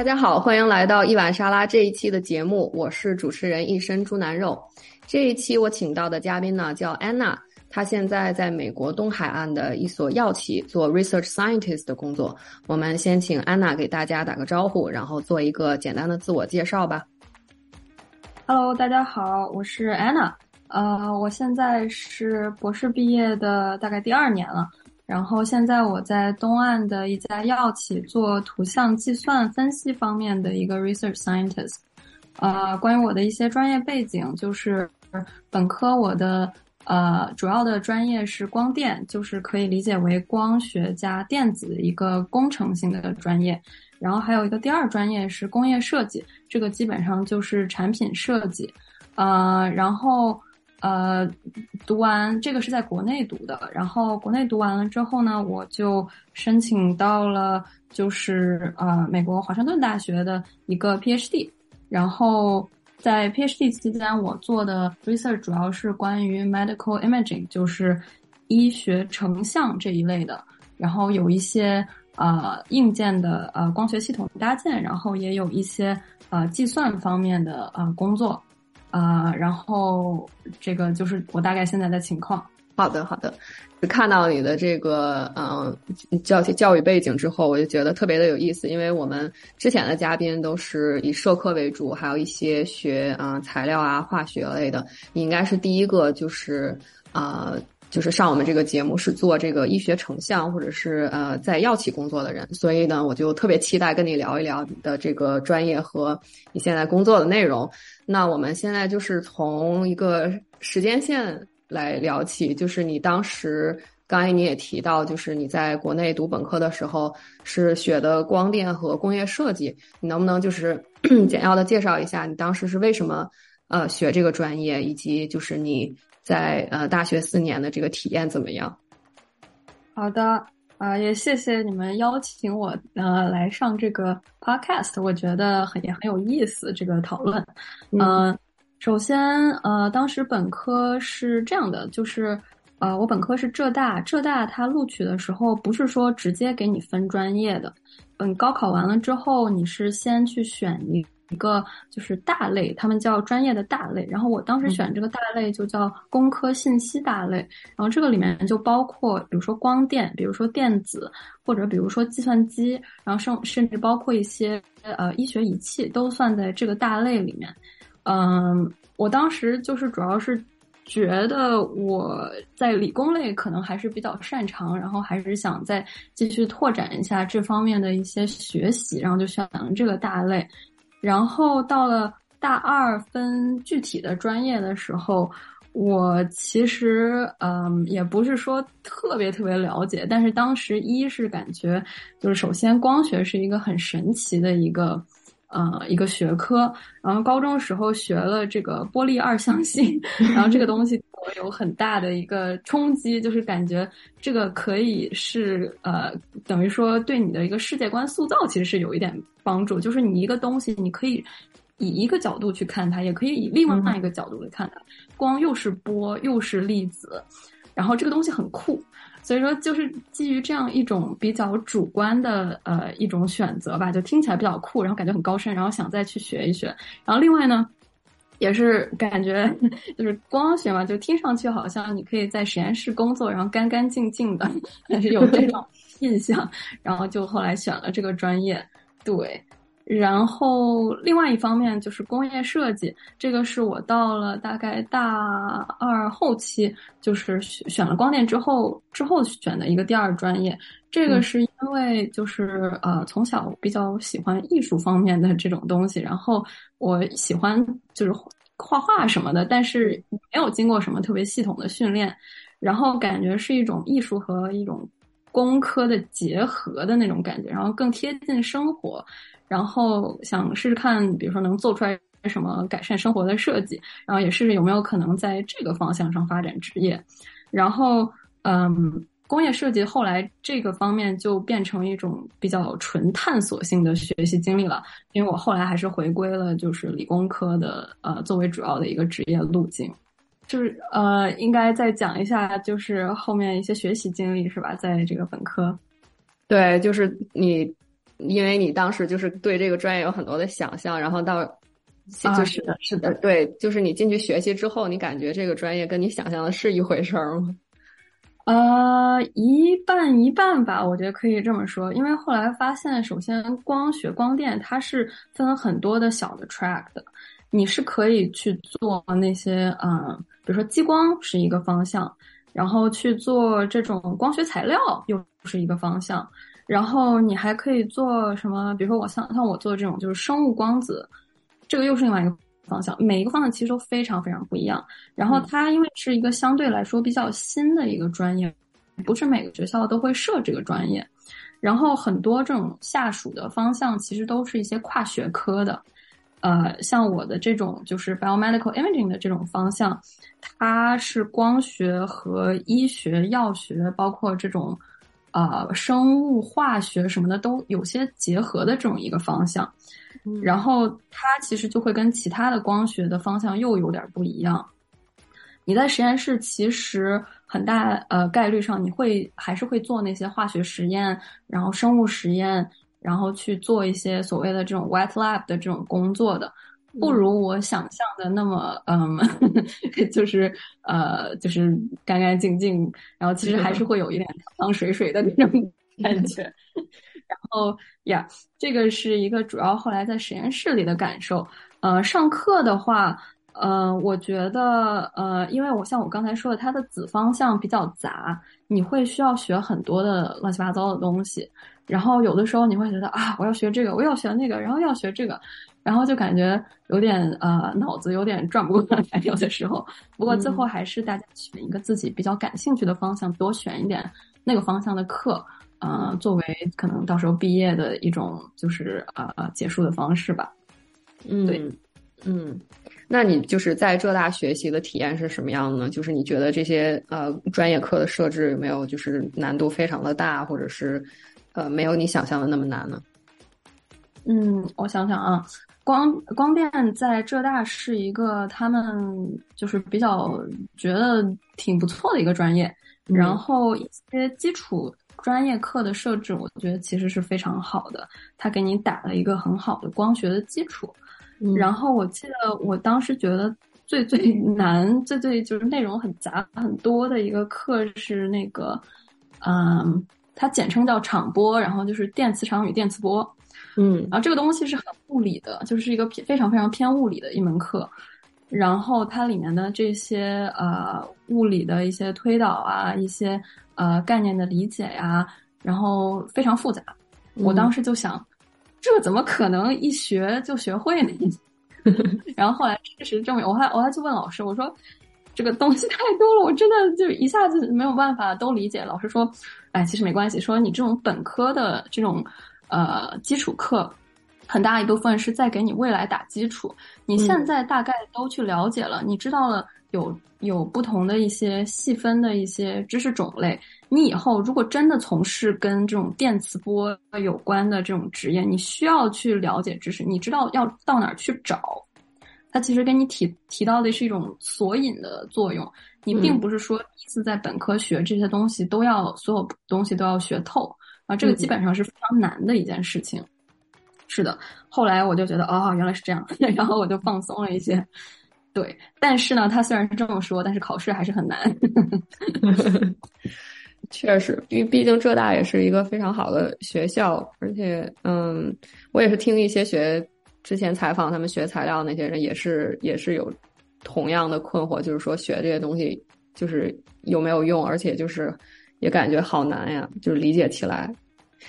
大家好，欢迎来到一碗沙拉这一期的节目，我是主持人一身猪腩肉。这一期我请到的嘉宾呢叫安娜，她现在在美国东海岸的一所药企做 research scientist 的工作。我们先请安娜给大家打个招呼，然后做一个简单的自我介绍吧。Hello，大家好，我是安娜。呃，我现在是博士毕业的大概第二年了。然后现在我在东岸的一家药企做图像计算分析方面的一个 research scientist。呃，关于我的一些专业背景，就是本科我的呃主要的专业是光电，就是可以理解为光学加电子一个工程性的专业。然后还有一个第二专业是工业设计，这个基本上就是产品设计。呃，然后。呃，读完这个是在国内读的，然后国内读完了之后呢，我就申请到了就是呃美国华盛顿大学的一个 PhD，然后在 PhD 期间，我做的 research 主要是关于 medical imaging，就是医学成像这一类的，然后有一些呃硬件的呃光学系统搭建，然后也有一些呃计算方面的呃工作。啊，然后这个就是我大概现在的情况。好的，好的。看到你的这个嗯教教育背景之后，我就觉得特别的有意思，因为我们之前的嘉宾都是以社科为主，还有一些学啊材料啊化学类的。你应该是第一个，就是啊。就是上我们这个节目是做这个医学成像或者是呃在药企工作的人，所以呢，我就特别期待跟你聊一聊你的这个专业和你现在工作的内容。那我们现在就是从一个时间线来聊起，就是你当时刚才你也提到，就是你在国内读本科的时候是学的光电和工业设计，你能不能就是 简要的介绍一下你当时是为什么呃学这个专业，以及就是你。在呃大学四年的这个体验怎么样？好的，啊也谢谢你们邀请我呃来上这个 podcast，我觉得很也很有意思这个讨论。嗯，首先呃当时本科是这样的，就是呃我本科是浙大，浙大它录取的时候不是说直接给你分专业的，嗯高考完了之后你是先去选一。一个就是大类，他们叫专业的大类。然后我当时选这个大类就叫工科信息大类。然后这个里面就包括，比如说光电，比如说电子，或者比如说计算机，然后甚甚至包括一些呃医学仪器，都算在这个大类里面。嗯，我当时就是主要是觉得我在理工类可能还是比较擅长，然后还是想再继续拓展一下这方面的一些学习，然后就选了这个大类。然后到了大二分具体的专业的时候，我其实嗯也不是说特别特别了解，但是当时一是感觉就是首先光学是一个很神奇的一个呃一个学科，然后高中时候学了这个玻璃二象性，然后这个东西我有很大的一个冲击，就是感觉这个可以是呃等于说对你的一个世界观塑造其实是有一点。帮助就是你一个东西，你可以以一个角度去看它，也可以以另外一个角度来看它。光又是波又是粒子，然后这个东西很酷，所以说就是基于这样一种比较主观的呃一种选择吧，就听起来比较酷，然后感觉很高深，然后想再去学一学。然后另外呢，也是感觉就是光学嘛，就听上去好像你可以在实验室工作，然后干干净净的，但是有这种印象，然后就后来选了这个专业。对，然后另外一方面就是工业设计，这个是我到了大概大二后期，就是选了光电之后之后选的一个第二专业。这个是因为就是呃从小比较喜欢艺术方面的这种东西，然后我喜欢就是画画什么的，但是没有经过什么特别系统的训练，然后感觉是一种艺术和一种。工科的结合的那种感觉，然后更贴近生活，然后想试试看，比如说能做出来什么改善生活的设计，然后也试试有没有可能在这个方向上发展职业。然后，嗯，工业设计后来这个方面就变成一种比较纯探索性的学习经历了，因为我后来还是回归了就是理工科的呃作为主要的一个职业路径。就是呃，应该再讲一下，就是后面一些学习经历是吧？在这个本科，对，就是你因为你当时就是对这个专业有很多的想象，然后到就是的，是的，对，就是你进去学习之后，你感觉这个专业跟你想象的是一回事儿吗？呃，一半一半吧，我觉得可以这么说。因为后来发现，首先光学光电它是分很多的小的 track 的，你是可以去做那些，嗯，比如说激光是一个方向，然后去做这种光学材料又是一个方向，然后你还可以做什么？比如说我像像我做这种就是生物光子，这个又是另外一个。方向每一个方向其实都非常非常不一样。然后它因为是一个相对来说比较新的一个专业，不是每个学校都会设这个专业。然后很多这种下属的方向其实都是一些跨学科的。呃，像我的这种就是 biomedical imaging 的这种方向，它是光学和医学、药学，包括这种呃生物化学什么的都有些结合的这种一个方向。然后它其实就会跟其他的光学的方向又有点不一样。你在实验室其实很大呃概率上你会还是会做那些化学实验，然后生物实验，然后去做一些所谓的这种 wet lab 的这种工作的，不如我想象的那么嗯，就是呃就是干干净净，然后其实还是会有一点汤汤水水的那种感觉。然后呀，这个是一个主要后来在实验室里的感受。呃，上课的话，呃，我觉得，呃，因为我像我刚才说的，它的子方向比较杂，你会需要学很多的乱七八糟的东西。然后有的时候你会觉得啊，我要学这个，我要学那个，然后要学这个，然后就感觉有点呃脑子有点转不过来。有的时候，不过最后还是大家选一个自己比较感兴趣的方向，多选一点那个方向的课。呃，作为可能到时候毕业的一种，就是呃结束的方式吧。嗯，对，嗯，那你就是在浙大学习的体验是什么样呢？就是你觉得这些呃专业课的设置有没有就是难度非常的大，或者是呃没有你想象的那么难呢？嗯，我想想啊，光光电在浙大是一个他们就是比较觉得挺不错的一个专业，然后一些基础。专业课的设置，我觉得其实是非常好的，他给你打了一个很好的光学的基础。然后我记得我当时觉得最最 难、最最就是内容很杂很多的一个课是那个，嗯，它简称叫场波，然后就是电磁场与电磁波。嗯，然后这个东西是很物理的，就是一个偏非常非常偏物理的一门课。然后它里面的这些呃物理的一些推导啊，一些。呃，概念的理解呀，然后非常复杂。我当时就想，这怎么可能一学就学会呢？然后后来事实证明，我还我还去问老师，我说这个东西太多了，我真的就一下子没有办法都理解。老师说，哎，其实没关系，说你这种本科的这种呃基础课，很大一部分是在给你未来打基础。你现在大概都去了解了，你知道了。有有不同的一些细分的一些知识种类，你以后如果真的从事跟这种电磁波有关的这种职业，你需要去了解知识，你知道要到哪儿去找。它其实跟你提提到的是一种索引的作用，你并不是说一次在本科学这些东西都要所有东西都要学透啊，这个基本上是非常难的一件事情。是的，后来我就觉得哦，原来是这样，然后我就放松了一些。对，但是呢，他虽然是这么说，但是考试还是很难。确实，因为毕竟浙大也是一个非常好的学校，而且，嗯，我也是听一些学之前采访他们学材料那些人，也是也是有同样的困惑，就是说学这些东西就是有没有用，而且就是也感觉好难呀，就是理解起来。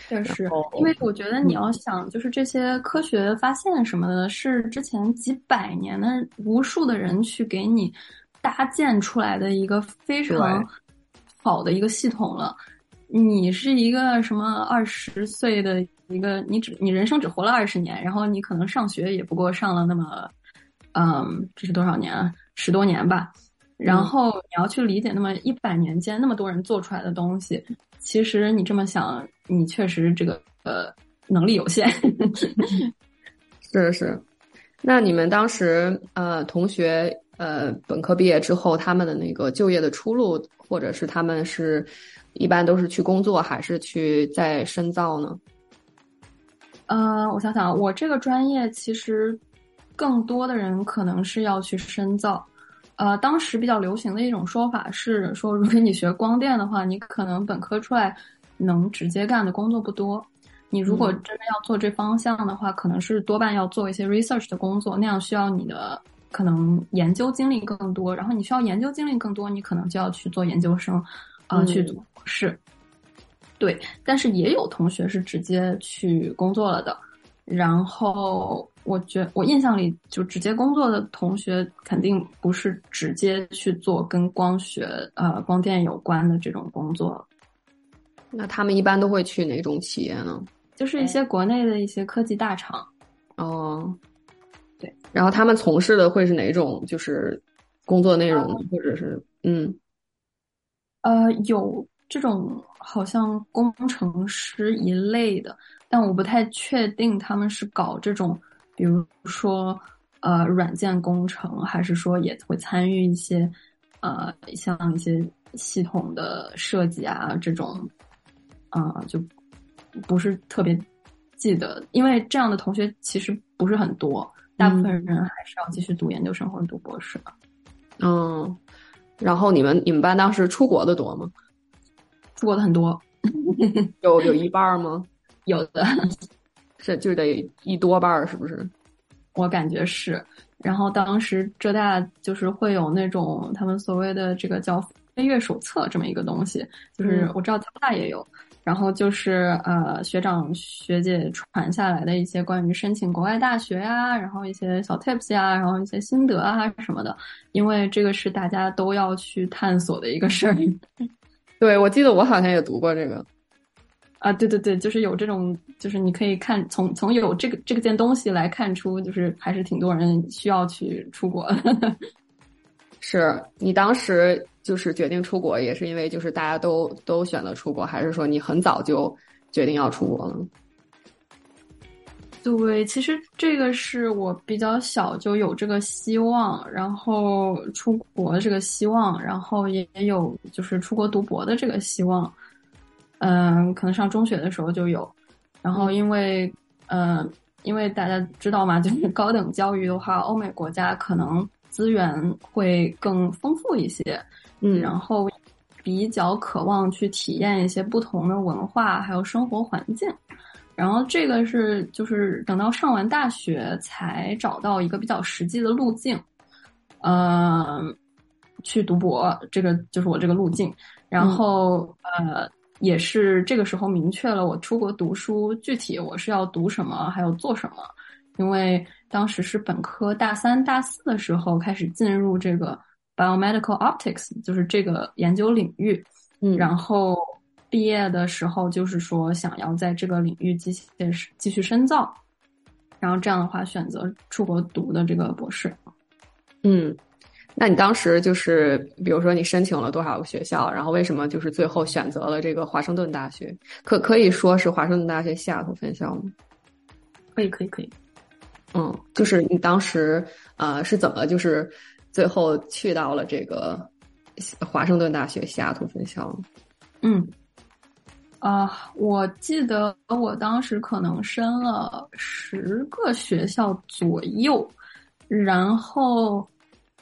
确实，因为我觉得你要想，就是这些科学发现什么的，是之前几百年的无数的人去给你搭建出来的一个非常好的一个系统了。你是一个什么二十岁的一个，你只你人生只活了二十年，然后你可能上学也不过上了那么，嗯，这是多少年啊？十多年吧。然后你要去理解那么一百年间那么多人做出来的东西。其实你这么想，你确实这个呃能力有限。是是，那你们当时呃同学呃本科毕业之后，他们的那个就业的出路，或者是他们是一般都是去工作，还是去再深造呢？呃，我想想，我这个专业其实更多的人可能是要去深造。呃，当时比较流行的一种说法是说，如果你学光电的话，你可能本科出来能直接干的工作不多。你如果真的要做这方向的话，可能是多半要做一些 research 的工作，那样需要你的可能研究经历更多。然后你需要研究经历更多，你可能就要去做研究生，啊，去做博士。对，但是也有同学是直接去工作了的。然后我觉我印象里，就直接工作的同学肯定不是直接去做跟光学呃光电有关的这种工作。那他们一般都会去哪种企业呢？就是一些国内的一些科技大厂，哦，对，然后他们从事的会是哪种？就是工作内容，或者是嗯，呃，有这种好像工程师一类的，但我不太确定他们是搞这种，比如说呃软件工程，还是说也会参与一些呃像一些系统的设计啊这种，啊就。不是特别记得，因为这样的同学其实不是很多，大部分人还是要继续读研究生或者读博士的。嗯，然后你们你们班当时出国的多吗？出国的很多，有有一半吗？有的，是就得一多半儿，是不是？我感觉是。然后当时浙大就是会有那种他们所谓的这个叫飞跃手册这么一个东西，就是我知道交大也有。然后就是呃学长学姐传下来的一些关于申请国外大学呀，然后一些小 tips 呀，然后一些心得啊什么的，因为这个是大家都要去探索的一个事儿。对，我记得我好像也读过这个。啊，对对对，就是有这种，就是你可以看从从有这个这个件东西来看出，就是还是挺多人需要去出国。是你当时。就是决定出国，也是因为就是大家都都选择出国，还是说你很早就决定要出国了？对，其实这个是我比较小就有这个希望，然后出国这个希望，然后也有就是出国读博的这个希望。嗯，可能上中学的时候就有，然后因为嗯，因为大家知道嘛，就是高等教育的话，欧美国家可能资源会更丰富一些。嗯，然后比较渴望去体验一些不同的文化，还有生活环境。然后这个是就是等到上完大学才找到一个比较实际的路径，嗯，去读博，这个就是我这个路径。然后呃，也是这个时候明确了我出国读书具体我是要读什么，还有做什么。因为当时是本科大三、大四的时候开始进入这个。Biomedical optics 就是这个研究领域，嗯，然后毕业的时候就是说想要在这个领域继续继续深造，然后这样的话选择出国读的这个博士。嗯，那你当时就是比如说你申请了多少个学校，然后为什么就是最后选择了这个华盛顿大学？可可以说是华盛顿大学西雅图分校吗？可以，可以，可以。嗯，就是你当时呃是怎么就是。最后去到了这个华盛顿大学西雅图分校。嗯，啊，我记得我当时可能申了十个学校左右，然后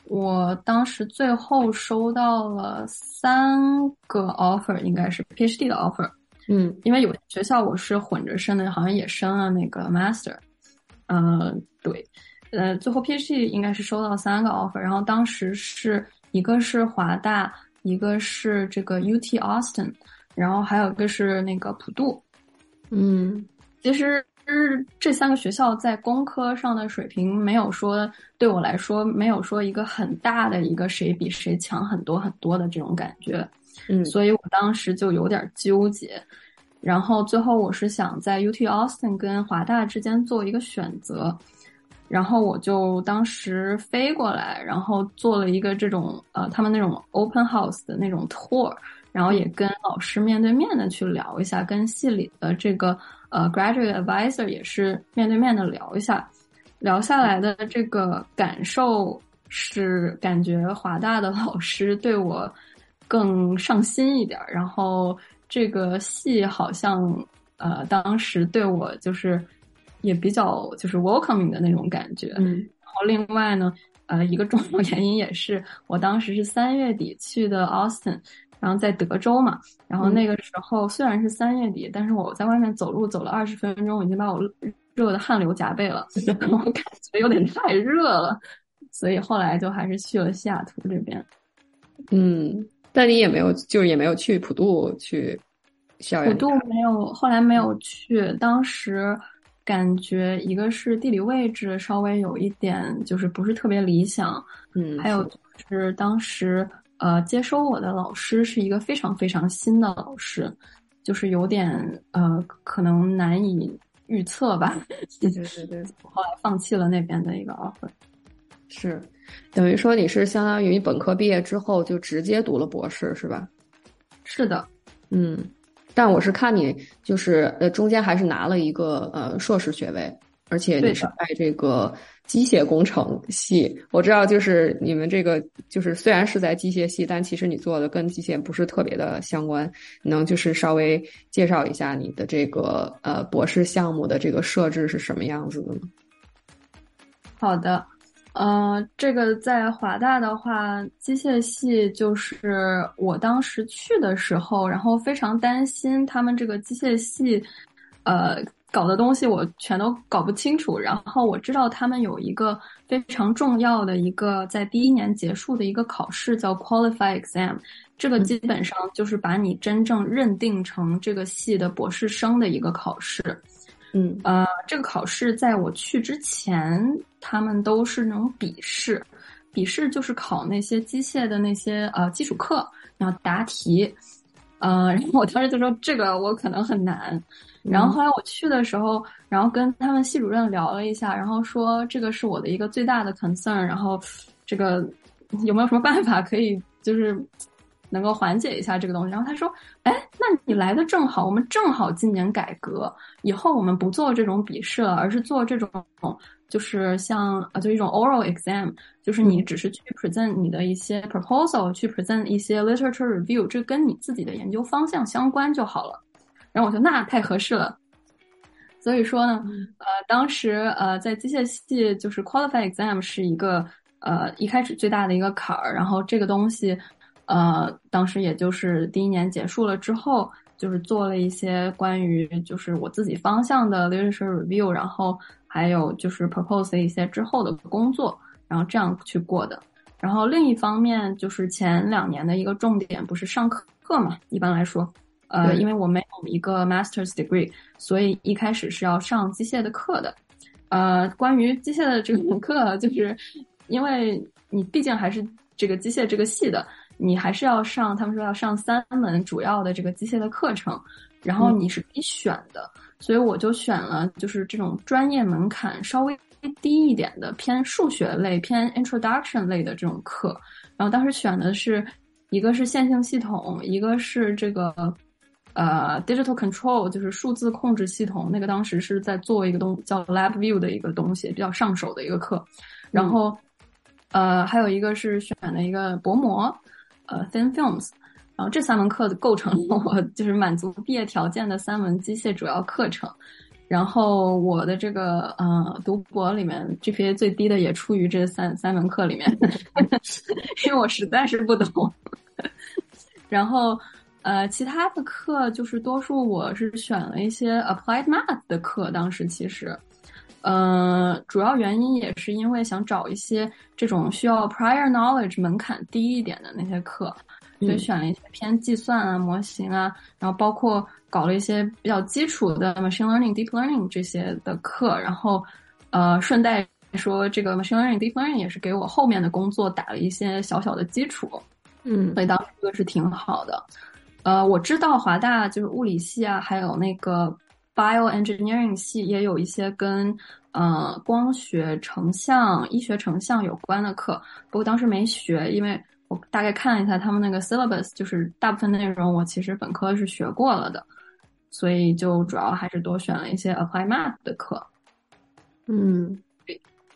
我当时最后收到了三个 offer，应该是 PhD 的 offer。嗯，因为有学校我是混着申的，好像也申了那个 Master。嗯，对。呃，最后 PhD 应该是收到三个 offer，然后当时是一个是华大，一个是这个 UT Austin，然后还有一个是那个普渡。嗯，其实这三个学校在工科上的水平没有说对我来说没有说一个很大的一个谁比谁强很多很多的这种感觉。嗯，所以我当时就有点纠结，然后最后我是想在 UT Austin 跟华大之间做一个选择。然后我就当时飞过来，然后做了一个这种呃，他们那种 open house 的那种 tour，然后也跟老师面对面的去聊一下，跟系里的这个呃 graduate advisor 也是面对面的聊一下，聊下来的这个感受是感觉华大的老师对我更上心一点，然后这个系好像呃当时对我就是。也比较就是 welcoming 的那种感觉。嗯，然后另外呢，呃，一个重要原因也是我当时是三月底去的 Austin，然后在德州嘛，然后那个时候虽然是三月底，但是我在外面走路走了二十分钟，已经把我热的汗流浃背了，然后感觉有点太热了，所以后来就还是去了西雅图这边。嗯，但你也没有，就是也没有去普渡去校园。普渡没有，后来没有去。当时感觉一个是地理位置稍微有一点就是不是特别理想，嗯，还有就是当时呃接收我的老师是一个非常非常新的老师，就是有点呃可能难以预测吧。对对对，后来放弃了那边的一个 offer。是。等于说你是相当于本科毕业之后就直接读了博士是吧？是的，嗯，但我是看你就是呃中间还是拿了一个呃硕士学位，而且你是在这个机械工程系。我知道就是你们这个就是虽然是在机械系，但其实你做的跟机械不是特别的相关。能就是稍微介绍一下你的这个呃博士项目的这个设置是什么样子的吗？好的。呃，这个在华大的话，机械系就是我当时去的时候，然后非常担心他们这个机械系，呃，搞的东西我全都搞不清楚。然后我知道他们有一个非常重要的一个在第一年结束的一个考试叫 Qualify Exam，这个基本上就是把你真正认定成这个系的博士生的一个考试。嗯呃，这个考试在我去之前，他们都是那种笔试，笔试就是考那些机械的那些呃基础课，然后答题，呃，然后我当时就说这个我可能很难，然后后来我去的时候，然后跟他们系主任聊了一下，然后说这个是我的一个最大的 concern，然后这个有没有什么办法可以就是。能够缓解一下这个东西，然后他说：“哎，那你来的正好，我们正好今年改革，以后我们不做这种笔试了，而是做这种，就是像啊，就一种 oral exam，就是你只是去 present 你的一些 proposal，去 present 一些 literature review，这跟你自己的研究方向相关就好了。”然后我说：“那太合适了。”所以说呢，呃，当时呃，在机械系就是 qualify exam 是一个呃一开始最大的一个坎儿，然后这个东西。呃，当时也就是第一年结束了之后，就是做了一些关于就是我自己方向的 literature review，然后还有就是 propose 一些之后的工作，然后这样去过的。然后另一方面就是前两年的一个重点不是上课课嘛，一般来说，呃，因为我没有一个 master's degree，所以一开始是要上机械的课的。呃，关于机械的这个课，就是因为你毕竟还是这个机械这个系的。你还是要上，他们说要上三门主要的这个机械的课程，然后你是可以选的，所以我就选了就是这种专业门槛稍微低一点的偏数学类、偏 introduction 类的这种课。然后当时选的是一个是线性系统，一个是这个呃 digital control，就是数字控制系统。那个当时是在做一个东叫 LabVIEW 的一个东西，比较上手的一个课。然后呃还有一个是选了一个薄膜。呃，thin films，然后这三门课构成了我就是满足毕业条件的三门机械主要课程。然后我的这个呃读博里面 GPA 最低的也出于这三三门课里面，因为我实在是不懂。然后呃其他的课就是多数我是选了一些 applied math 的课，当时其实。呃，主要原因也是因为想找一些这种需要 prior knowledge 门槛低一点的那些课，所以选了一些偏计算啊、模型啊，然后包括搞了一些比较基础的 machine learning、deep learning 这些的课，然后呃，顺带说这个 machine learning、deep learning 也是给我后面的工作打了一些小小的基础，嗯，所以当时这个是挺好的。呃，我知道华大就是物理系啊，还有那个。Bioengineering 系也有一些跟呃光学成像、医学成像有关的课，不过当时没学，因为我大概看了一下他们那个 syllabus，就是大部分内容我其实本科是学过了的，所以就主要还是多选了一些 Applied Math 的课。嗯，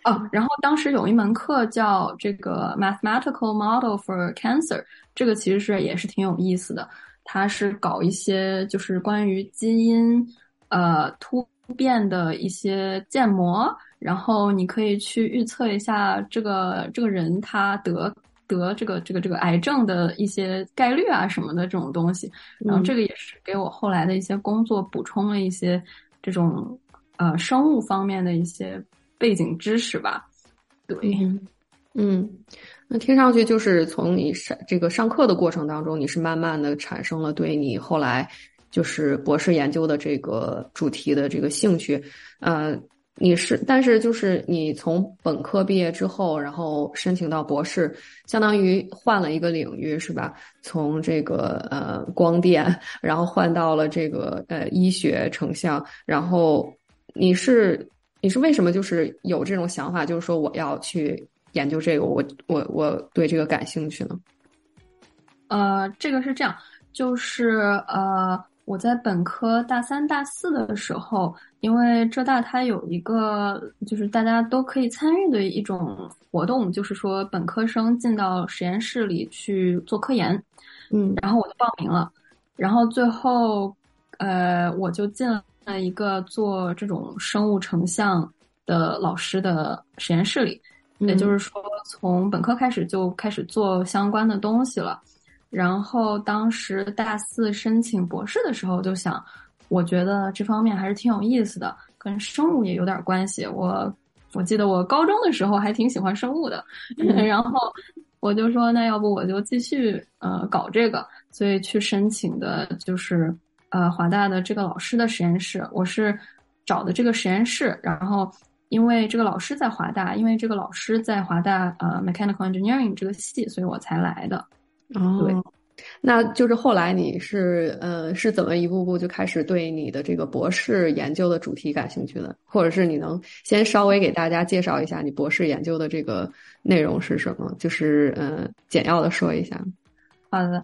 哦，然后当时有一门课叫这个 Mathematical Model for Cancer，这个其实是也是挺有意思的，它是搞一些就是关于基因。呃，突变的一些建模，然后你可以去预测一下这个这个人他得得这个这个这个癌症的一些概率啊什么的这种东西。然后这个也是给我后来的一些工作补充了一些这种呃生物方面的一些背景知识吧。对，嗯，那听上去就是从你上这个上课的过程当中，你是慢慢的产生了对你后来。就是博士研究的这个主题的这个兴趣，呃，你是，但是就是你从本科毕业之后，然后申请到博士，相当于换了一个领域，是吧？从这个呃光电，然后换到了这个呃医学成像，然后你是你是为什么就是有这种想法，就是说我要去研究这个，我我我对这个感兴趣呢？呃，这个是这样，就是呃。我在本科大三、大四的时候，因为浙大它有一个就是大家都可以参与的一种活动，就是说本科生进到实验室里去做科研，嗯，然后我就报名了，然后最后，呃，我就进了一个做这种生物成像的老师的实验室里，也就是说从本科开始就开始做相关的东西了。然后当时大四申请博士的时候，就想，我觉得这方面还是挺有意思的，跟生物也有点关系。我我记得我高中的时候还挺喜欢生物的，然后我就说，那要不我就继续呃搞这个，所以去申请的就是呃华大的这个老师的实验室。我是找的这个实验室，然后因为这个老师在华大，因为这个老师在华大呃 mechanical engineering 这个系，所以我才来的。哦，那就是后来你是呃是怎么一步步就开始对你的这个博士研究的主题感兴趣的？或者是你能先稍微给大家介绍一下你博士研究的这个内容是什么？就是呃简要的说一下。好的，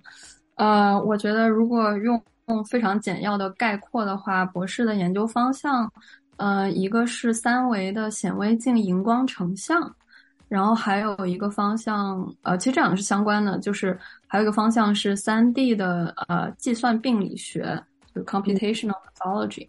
呃，我觉得如果用用非常简要的概括的话，博士的研究方向，呃，一个是三维的显微镜荧光成像。然后还有一个方向，呃，其实这两个是相关的，就是还有一个方向是三 D 的呃计算病理学，就是 computational pathology。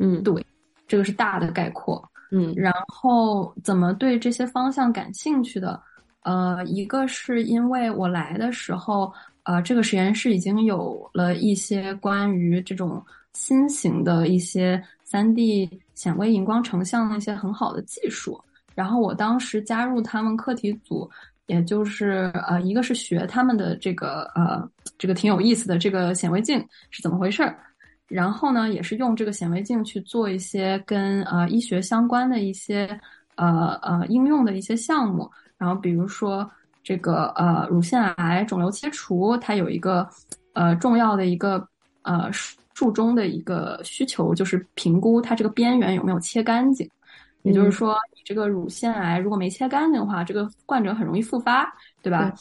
嗯，对，这个是大的概括。嗯，然后怎么对这些方向感兴趣的？呃，一个是因为我来的时候，呃，这个实验室已经有了一些关于这种新型的一些三 D 显微荧光成像的一些很好的技术。然后我当时加入他们课题组，也就是呃，一个是学他们的这个呃，这个挺有意思的这个显微镜是怎么回事儿，然后呢，也是用这个显微镜去做一些跟呃医学相关的一些呃呃应用的一些项目。然后比如说这个呃乳腺癌肿瘤切除，它有一个呃重要的一个呃术中的一个需求，就是评估它这个边缘有没有切干净。也就是说，你这个乳腺癌如果没切干净的话，这个患者很容易复发，对吧？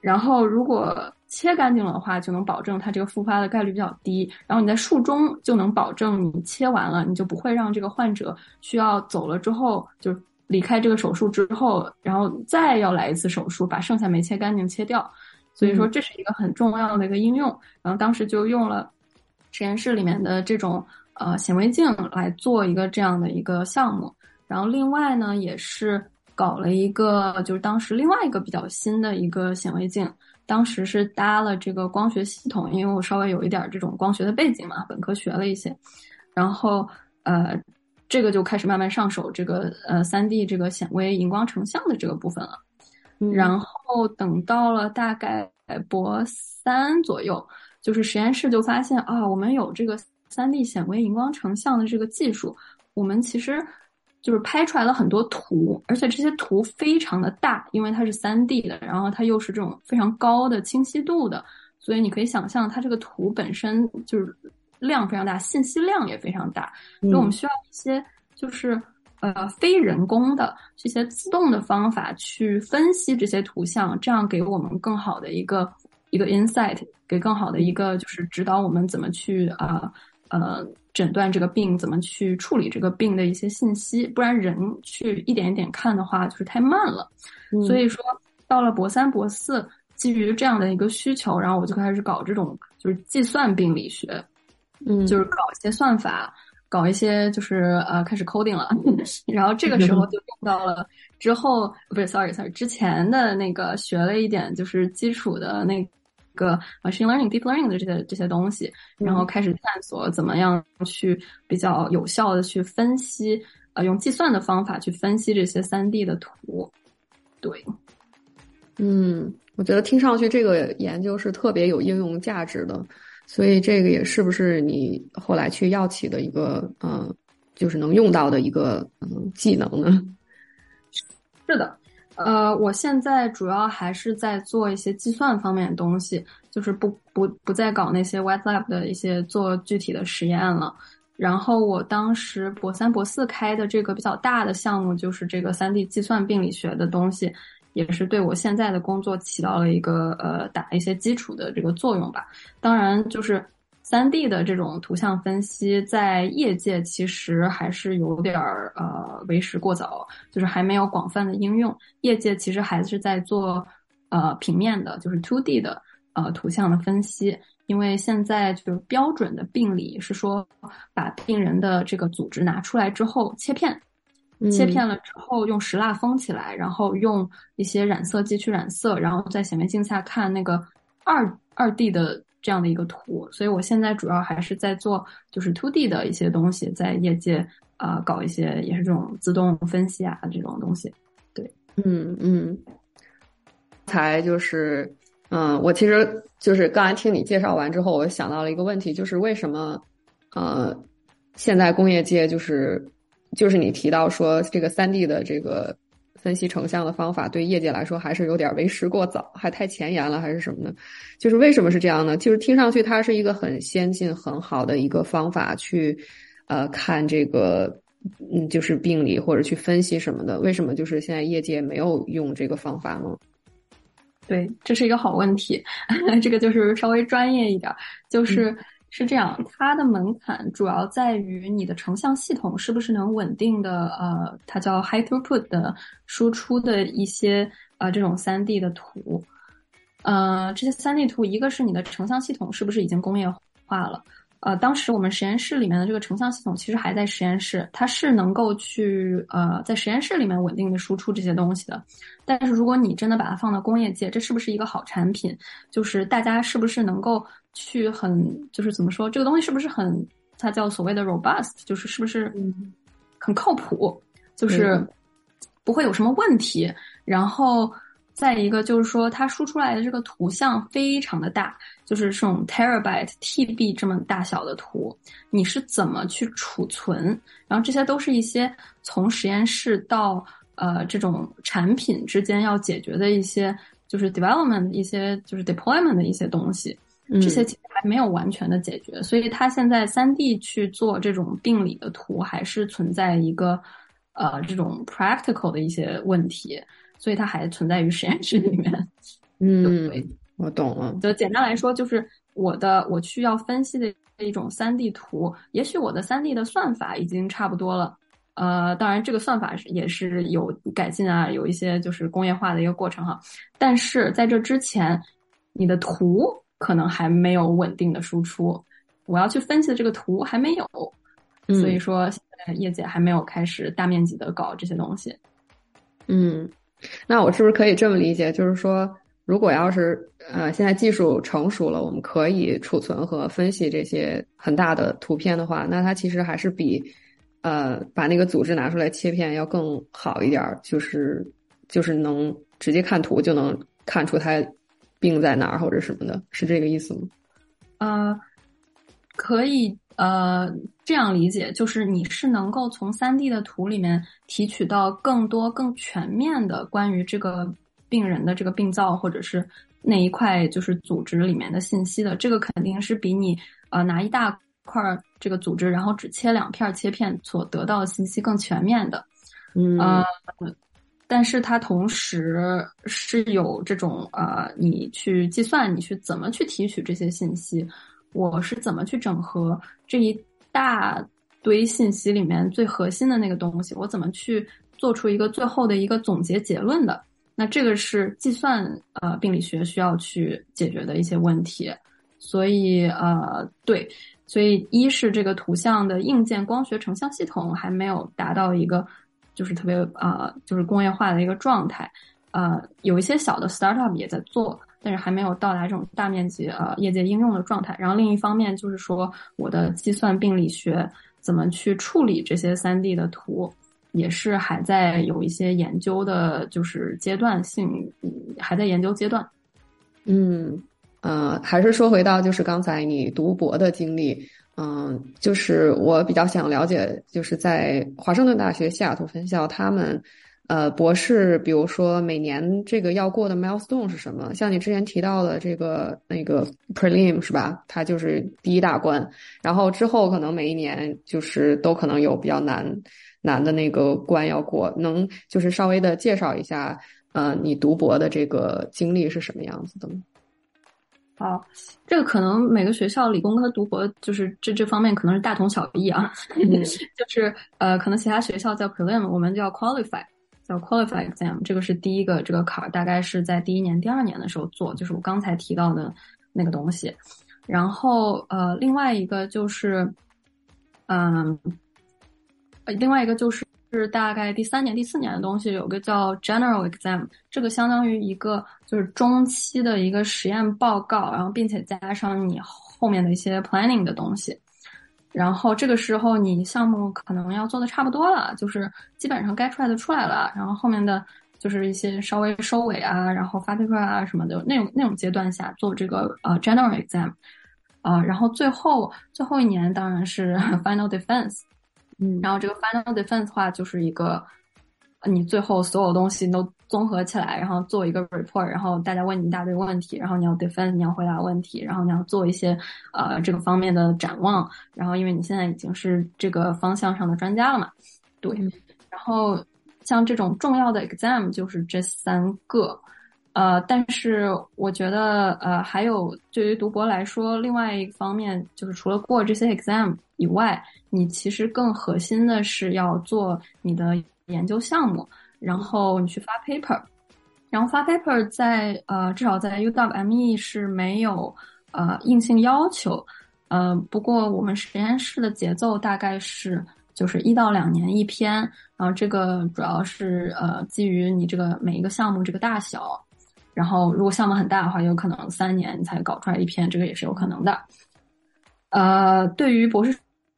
然后如果切干净了的话，就能保证它这个复发的概率比较低。然后你在术中就能保证你切完了，你就不会让这个患者需要走了之后就离开这个手术之后，然后再要来一次手术，把剩下没切干净切掉。所以说这是一个很重要的一个应用。然后当时就用了实验室里面的这种呃显微镜来做一个这样的一个项目。然后另外呢，也是搞了一个，就是当时另外一个比较新的一个显微镜，当时是搭了这个光学系统，因为我稍微有一点这种光学的背景嘛，本科学了一些，然后呃，这个就开始慢慢上手这个呃三 D 这个显微荧光成像的这个部分了。然后等到了大概博三左右，就是实验室就发现啊，我们有这个三 D 显微荧光成像的这个技术，我们其实。就是拍出来了很多图，而且这些图非常的大，因为它是三 D 的，然后它又是这种非常高的清晰度的，所以你可以想象它这个图本身就是量非常大，信息量也非常大。所以我们需要一些就是呃非人工的这些自动的方法去分析这些图像，这样给我们更好的一个一个 insight，给更好的一个就是指导我们怎么去啊呃。诊断这个病怎么去处理这个病的一些信息，不然人去一点一点看的话就是太慢了。所以说到了博三博四，基于这样的一个需求，然后我就开始搞这种就是计算病理学，嗯，就是搞一些算法，搞一些就是呃开始 coding 了，然后这个时候就用到了之后不是 sorry sorry 之前的那个学了一点就是基础的那个 machine learning deep learning 的这些这些东西，然后开始探索怎么样去比较有效的去分析呃用计算的方法去分析这些三 D 的图，对，嗯，我觉得听上去这个研究是特别有应用价值的。所以这个也是不是你后来去药企的一个嗯，就是能用到的一个嗯技能呢？是的，呃，我现在主要还是在做一些计算方面的东西，就是不不不再搞那些 wet lab 的一些做具体的实验了。然后我当时博三博四开的这个比较大的项目，就是这个三 D 计算病理学的东西。也是对我现在的工作起到了一个呃打一些基础的这个作用吧。当然，就是三 D 的这种图像分析，在业界其实还是有点儿呃为时过早，就是还没有广泛的应用。业界其实还是在做呃平面的，就是 two D 的呃图像的分析。因为现在就是标准的病理是说，把病人的这个组织拿出来之后切片。切片了之后，用石蜡封起来，然后用一些染色剂去染色，然后在显微镜下看那个二二 D 的这样的一个图。所以我现在主要还是在做就是 two D 的一些东西，在业界啊搞一些也是这种自动分析啊这种东西。对，嗯嗯。才就是嗯，我其实就是刚才听你介绍完之后，我想到了一个问题，就是为什么呃现在工业界就是。就是你提到说这个三 D 的这个分析成像的方法，对业界来说还是有点为时过早，还太前沿了，还是什么呢？就是为什么是这样呢？就是听上去它是一个很先进、很好的一个方法去，呃，看这个，嗯，就是病理或者去分析什么的。为什么就是现在业界没有用这个方法呢？对，这是一个好问题。这个就是稍微专业一点，就是。是这样，它的门槛主要在于你的成像系统是不是能稳定的，呃，它叫 high throughput 的输出的一些呃这种三 D 的图，呃，这些三 D 图，一个是你的成像系统是不是已经工业化了。呃，当时我们实验室里面的这个成像系统其实还在实验室，它是能够去呃在实验室里面稳定的输出这些东西的。但是如果你真的把它放到工业界，这是不是一个好产品？就是大家是不是能够去很就是怎么说这个东西是不是很它叫所谓的 robust，就是是不是很靠谱，就是不会有什么问题。然后。再一个就是说，它输出来的这个图像非常的大，就是这种 terabyte TB 这么大小的图，你是怎么去储存？然后这些都是一些从实验室到呃这种产品之间要解决的一些，就是 development 一些就是 deployment 的一些东西，这些其实还没有完全的解决。所以它现在三 D 去做这种病理的图，还是存在一个呃这种 practical 的一些问题。所以它还存在于实验室里面。嗯，我懂了。就简单来说，就是我的我需要分析的一种三 D 图，也许我的三 D 的算法已经差不多了。呃，当然这个算法是也是有改进啊，有一些就是工业化的一个过程哈。但是在这之前，你的图可能还没有稳定的输出，我要去分析的这个图还没有。所以说，现在业界还没有开始大面积的搞这些东西。嗯。那我是不是可以这么理解？就是说，如果要是呃现在技术成熟了，我们可以储存和分析这些很大的图片的话，那它其实还是比呃把那个组织拿出来切片要更好一点儿。就是就是能直接看图就能看出它病在哪儿或者什么的，是这个意思吗？呃，可以。呃，这样理解就是你是能够从三 D 的图里面提取到更多、更全面的关于这个病人的这个病灶或者是那一块就是组织里面的信息的。这个肯定是比你呃拿一大块这个组织，然后只切两片切片所得到的信息更全面的。嗯，但是它同时是有这种呃，你去计算，你去怎么去提取这些信息。我是怎么去整合这一大堆信息里面最核心的那个东西？我怎么去做出一个最后的一个总结结论的？那这个是计算呃病理学需要去解决的一些问题。所以呃，对，所以一是这个图像的硬件光学成像系统还没有达到一个就是特别呃就是工业化的一个状态，呃，有一些小的 startup 也在做，但是还没有到达这种大面积呃业界应用的状态。然后另一方面就是说，我的计算病理学怎么去处理这些三 D 的图。也是还在有一些研究的，就是阶段性，还在研究阶段。嗯，呃，还是说回到就是刚才你读博的经历，嗯，就是我比较想了解，就是在华盛顿大学西雅图分校，他们呃博士，比如说每年这个要过的 milestone 是什么？像你之前提到的这个那个 prelim 是吧？它就是第一大关，然后之后可能每一年就是都可能有比较难。难的那个关要过，能就是稍微的介绍一下，呃，你读博的这个经历是什么样子的吗？好，这个可能每个学校理工科读博就是这这方面可能是大同小异啊，就是呃，可能其他学校叫 prelim，我们叫 qualify，叫 qualify exam，这个是第一个这个坎儿，大概是在第一年、第二年的时候做，就是我刚才提到的那个东西。然后呃，另外一个就是，嗯。呃另外一个就是是大概第三年、第四年的东西，有个叫 General Exam，这个相当于一个就是中期的一个实验报告，然后并且加上你后面的一些 planning 的东西，然后这个时候你项目可能要做的差不多了，就是基本上该出来的出来了，然后后面的就是一些稍微收尾啊，然后发 paper 啊什么的那种那种阶段下做这个呃 General Exam，啊，然后最后最后一年当然是 Final Defense。嗯，然后这个 final defense 的话，就是一个你最后所有东西都综合起来，然后做一个 report，然后大家问你一大堆问题，然后你要 defend，你要回答问题，然后你要做一些呃这个方面的展望，然后因为你现在已经是这个方向上的专家了嘛，对，然后像这种重要的 exam 就是这三个。呃，但是我觉得，呃，还有对于读博来说，另外一方面就是除了过这些 exam 以外，你其实更核心的是要做你的研究项目，然后你去发 paper，然后发 paper 在呃至少在 UWME 是没有呃硬性要求，呃，不过我们实验室的节奏大概是就是一到两年一篇，然后这个主要是呃基于你这个每一个项目这个大小。然后，如果项目很大的话，有可能三年才搞出来一篇，这个也是有可能的。呃，对于博士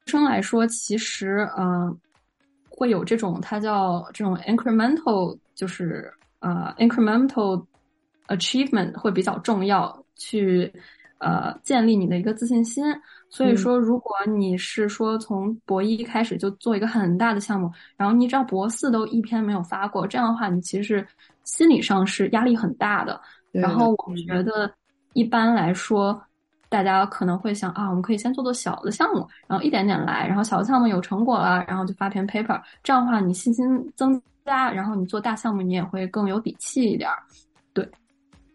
生来说，其实呃会有这种，它叫这种 incremental，就是呃 incremental achievement 会比较重要，去呃建立你的一个自信心。所以说，如果你是说从博一开始就做一个很大的项目，然后你只要博四都一篇没有发过，这样的话，你其实。心理上是压力很大的，然后我觉得一般来说，大家可能会想啊，我们可以先做做小的项目，然后一点点来，然后小的项目有成果了，然后就发篇 paper，这样的话你信心增加，然后你做大项目你也会更有底气一点儿，对。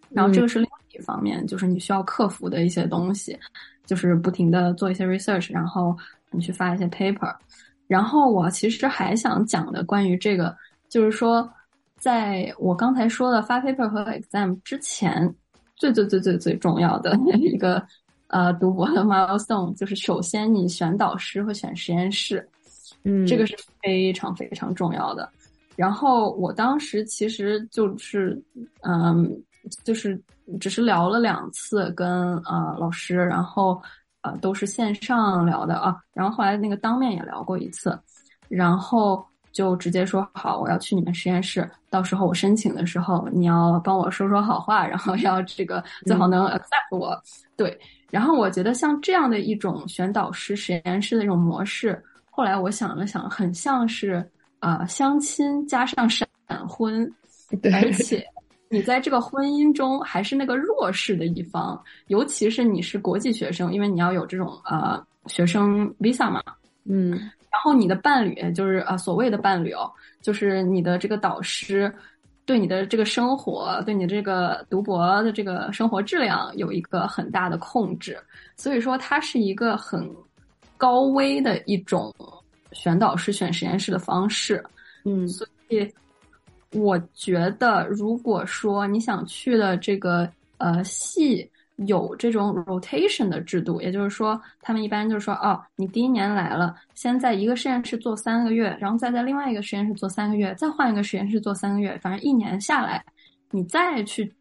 然后这个是另一方面，就是你需要克服的一些东西，就是不停的做一些 research，然后你去发一些 paper。然后我其实还想讲的关于这个，就是说。在我刚才说的发 paper 和 exam 之前，最最最最最重要的 一个呃读博的 milestone 就是首先你选导师和选实验室，嗯，这个是非常非常重要的。然后我当时其实就是嗯，就是只是聊了两次跟呃老师，然后呃都是线上聊的啊，然后后来那个当面也聊过一次，然后。就直接说好，我要去你们实验室。到时候我申请的时候，你要帮我说说好话，然后要这个最好能 accept 我。对，然后我觉得像这样的一种选导师实验室的一种模式，后来我想了想，很像是啊相亲加上闪婚，而且你在这个婚姻中还是那个弱势的一方，尤其是你是国际学生，因为你要有这种呃学生 visa 嘛，嗯。然后你的伴侣就是啊，所谓的伴侣哦，就是你的这个导师，对你的这个生活，对你这个读博的这个生活质量有一个很大的控制，所以说它是一个很高危的一种选导师、选实验室的方式。嗯，所以我觉得，如果说你想去的这个呃系有这种 rotation 的制度，也就是说，他们一般就是说，哦，你第一年来了，先在一个实验室做三个月，然后再在另外一个实验室做三个月，再换一个实验室做三个月，反正一年下来，你再去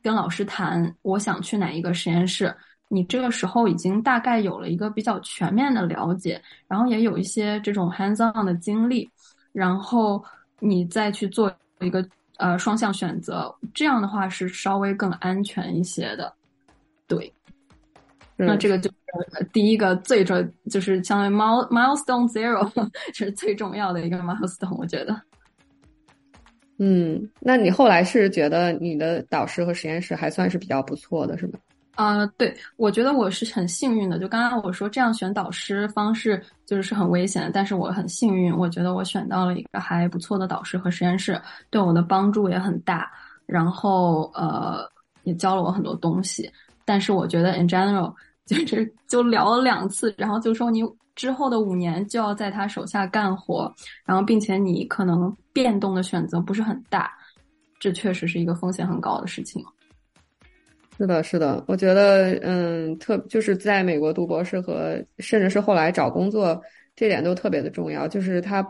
跟老师谈，我想去哪一个实验室，你这个时候已经大概有了一个比较全面的了解，然后也有一些这种 hands on 的经历，然后你再去做一个呃双向选择，这样的话是稍微更安全一些的。对，那这个就是第一个最重，就是相当于 mile milestone zero，这 是最重要的一个 milestone，我觉得。嗯，那你后来是觉得你的导师和实验室还算是比较不错的，是吗？啊，对，我觉得我是很幸运的。就刚刚我说这样选导师方式就是是很危险，但是我很幸运，我觉得我选到了一个还不错的导师和实验室，对我的帮助也很大，然后呃，也教了我很多东西。但是我觉得，in general，就是就聊了两次，然后就说你之后的五年就要在他手下干活，然后并且你可能变动的选择不是很大，这确实是一个风险很高的事情。是的，是的，我觉得，嗯，特就是在美国读博士和甚至是后来找工作，这点都特别的重要，就是他。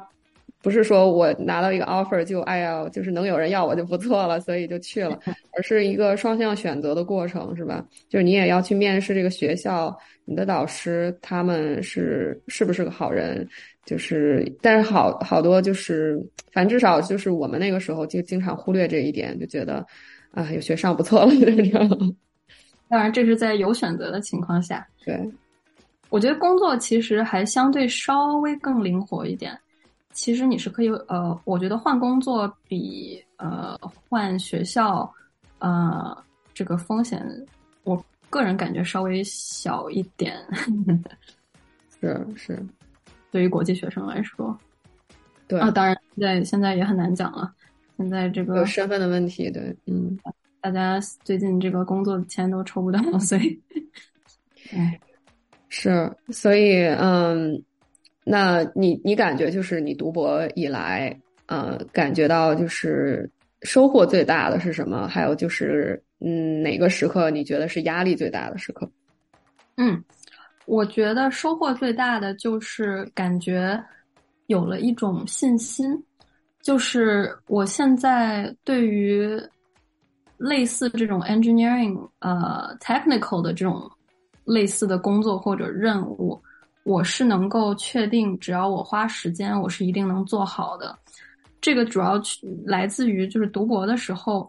不是说我拿到一个 offer 就哎呀，就是能有人要我就不错了，所以就去了，而是一个双向选择的过程，是吧？就是你也要去面试这个学校，你的导师他们是是不是个好人？就是，但是好好多就是，反正至少就是我们那个时候就经常忽略这一点，就觉得啊，有学上不错了，就这样。当然，这是在有选择的情况下。对，我觉得工作其实还相对稍微更灵活一点。其实你是可以，呃，我觉得换工作比呃换学校，呃，这个风险，我个人感觉稍微小一点。是是，对于国际学生来说，对啊，当然现在现在也很难讲了。现在这个身份的问题，对，嗯，大家最近这个工作钱都抽不到，所以，哎，是，所以，嗯。那你你感觉就是你读博以来，呃，感觉到就是收获最大的是什么？还有就是，嗯，哪个时刻你觉得是压力最大的时刻？嗯，我觉得收获最大的就是感觉有了一种信心，就是我现在对于类似这种 engineering 呃 technical 的这种类似的工作或者任务。我是能够确定，只要我花时间，我是一定能做好的。这个主要来自于就是读博的时候，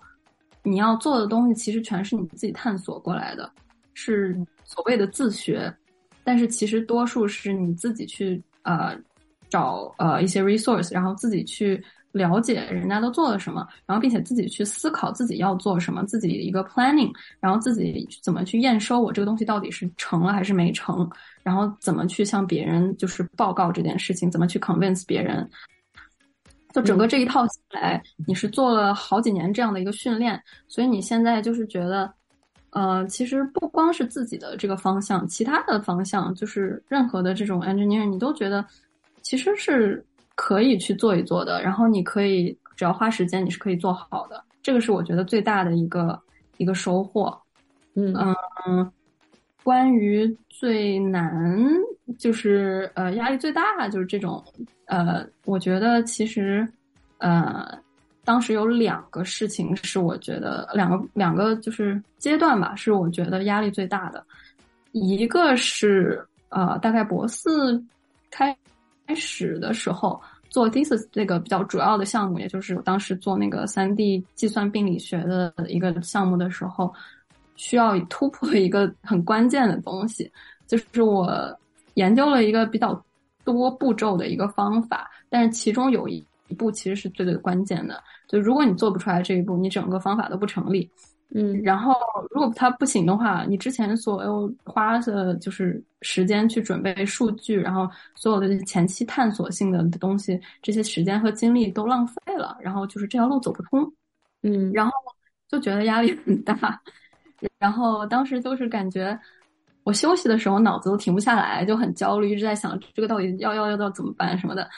你要做的东西其实全是你自己探索过来的，是所谓的自学。但是其实多数是你自己去呃找呃一些 resource，然后自己去。了解人家都做了什么，然后并且自己去思考自己要做什么，自己一个 planning，然后自己怎么去验收我这个东西到底是成了还是没成，然后怎么去向别人就是报告这件事情，怎么去 convince 别人，就整个这一套下来，你是做了好几年这样的一个训练，所以你现在就是觉得，呃，其实不光是自己的这个方向，其他的方向就是任何的这种 engineer，你都觉得其实是。可以去做一做的，然后你可以只要花时间，你是可以做好的。这个是我觉得最大的一个一个收获。嗯嗯，关于最难，就是呃压力最大，就是这种呃，我觉得其实呃当时有两个事情是我觉得两个两个就是阶段吧，是我觉得压力最大的。一个是呃大概博四开。开始的时候做 thesis 这个比较主要的项目，也就是我当时做那个三 D 计算病理学的一个项目的时候，需要突破一个很关键的东西，就是我研究了一个比较多步骤的一个方法，但是其中有一一步其实是最最关键的，就如果你做不出来这一步，你整个方法都不成立。嗯，然后如果它不行的话，你之前所有花的就是时间去准备数据，然后所有的前期探索性的东西，这些时间和精力都浪费了，然后就是这条路走不通。嗯，然后就觉得压力很大，然后当时就是感觉我休息的时候脑子都停不下来，就很焦虑，一直在想这个到底要要要要怎么办什么的。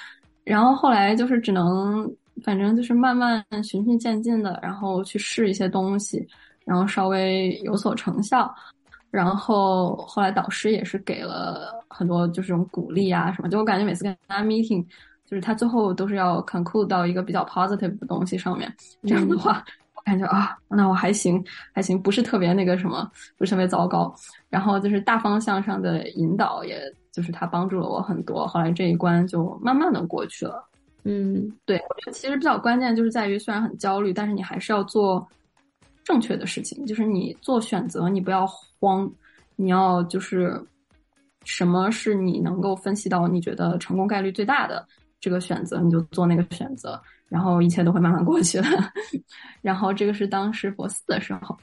然后后来就是只能。反正就是慢慢循序渐进的，然后去试一些东西，然后稍微有所成效。然后后来导师也是给了很多就是这种鼓励啊什么，就我感觉每次跟他 meeting，就是他最后都是要 conclude 到一个比较 positive 的东西上面。这样的话，感觉啊，那我还行，还行，不是特别那个什么，不是特别糟糕。然后就是大方向上的引导，也就是他帮助了我很多。后来这一关就慢慢的过去了。嗯，对，我觉得其实比较关键就是在于，虽然很焦虑，但是你还是要做正确的事情，就是你做选择，你不要。慌，你要就是什么是你能够分析到你觉得成功概率最大的这个选择，你就做那个选择，然后一切都会慢慢过去的。然后这个是当时博四的时候，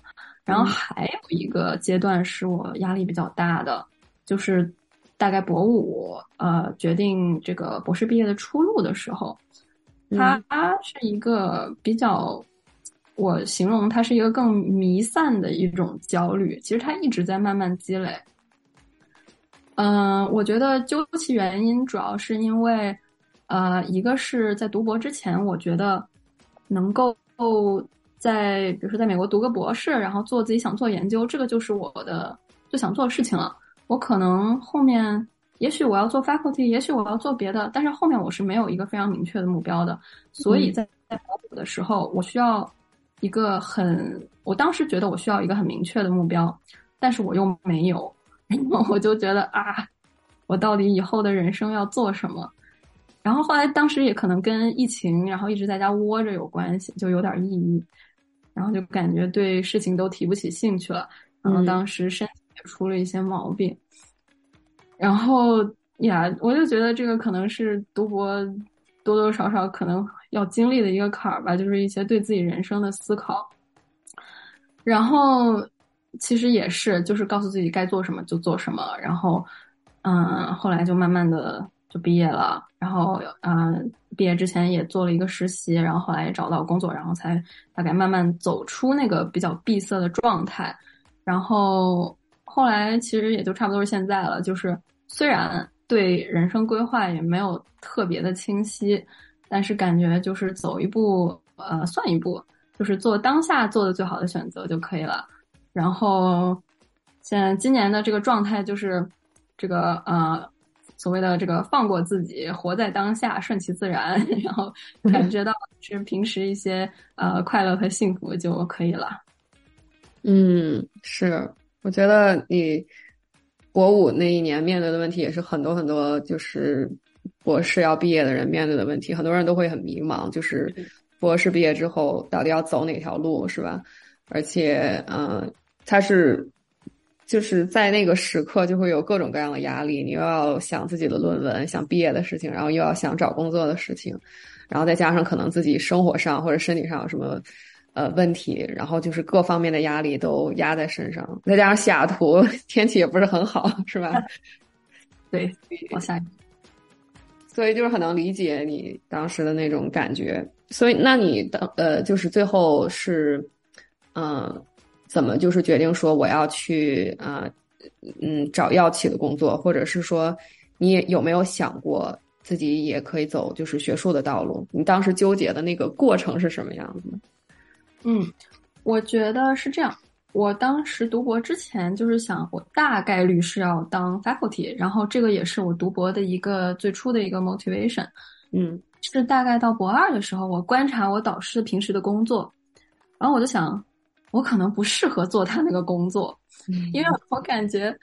然后还有一个阶段是我压力比较大的，就是大概博五呃决定这个博士毕业的出路的时候，它是一个比较。我形容它是一个更弥散的一种焦虑，其实它一直在慢慢积累。嗯，我觉得究其原因，主要是因为，呃，一个是在读博之前，我觉得能够在比如说在美国读个博士，然后做自己想做研究，这个就是我的最想做的事情了。我可能后面也许我要做 faculty，也许我要做别的，但是后面我是没有一个非常明确的目标的。所以在在博古的时候，我需要。一个很，我当时觉得我需要一个很明确的目标，但是我又没有，然后我就觉得啊，我到底以后的人生要做什么？然后后来当时也可能跟疫情，然后一直在家窝着有关系，就有点抑郁，然后就感觉对事情都提不起兴趣了，然后当时身体也出了一些毛病，然后呀，我就觉得这个可能是读博多多少少可能。要经历的一个坎儿吧，就是一些对自己人生的思考。然后其实也是，就是告诉自己该做什么就做什么。然后，嗯，后来就慢慢的就毕业了。然后，嗯，毕业之前也做了一个实习，然后后来也找到工作，然后才大概慢慢走出那个比较闭塞的状态。然后后来其实也就差不多是现在了，就是虽然对人生规划也没有特别的清晰。但是感觉就是走一步，呃，算一步，就是做当下做的最好的选择就可以了。然后，现在今年的这个状态就是，这个呃，所谓的这个放过自己，活在当下，顺其自然，然后感觉到是平时一些呃快乐和幸福就可以了。嗯，是，我觉得你博五那一年面对的问题也是很多很多，就是。博士要毕业的人面对的问题，很多人都会很迷茫，就是博士毕业之后到底要走哪条路，是吧？而且，嗯，他是就是在那个时刻就会有各种各样的压力，你又要想自己的论文、想毕业的事情，然后又要想找工作的事情，然后再加上可能自己生活上或者身体上有什么呃问题，然后就是各方面的压力都压在身上，再加上西雅图 天气也不是很好，是吧？对，往下。所以就是很能理解你当时的那种感觉。所以，那你当呃，就是最后是，嗯，怎么就是决定说我要去啊，嗯，找药企的工作，或者是说你有没有想过自己也可以走就是学术的道路？你当时纠结的那个过程是什么样子？嗯，我觉得是这样。我当时读博之前就是想，我大概率是要当 faculty，然后这个也是我读博的一个最初的一个 motivation。嗯，是大概到博二的时候，我观察我导师平时的工作，然后我就想，我可能不适合做他那个工作，因为我感觉，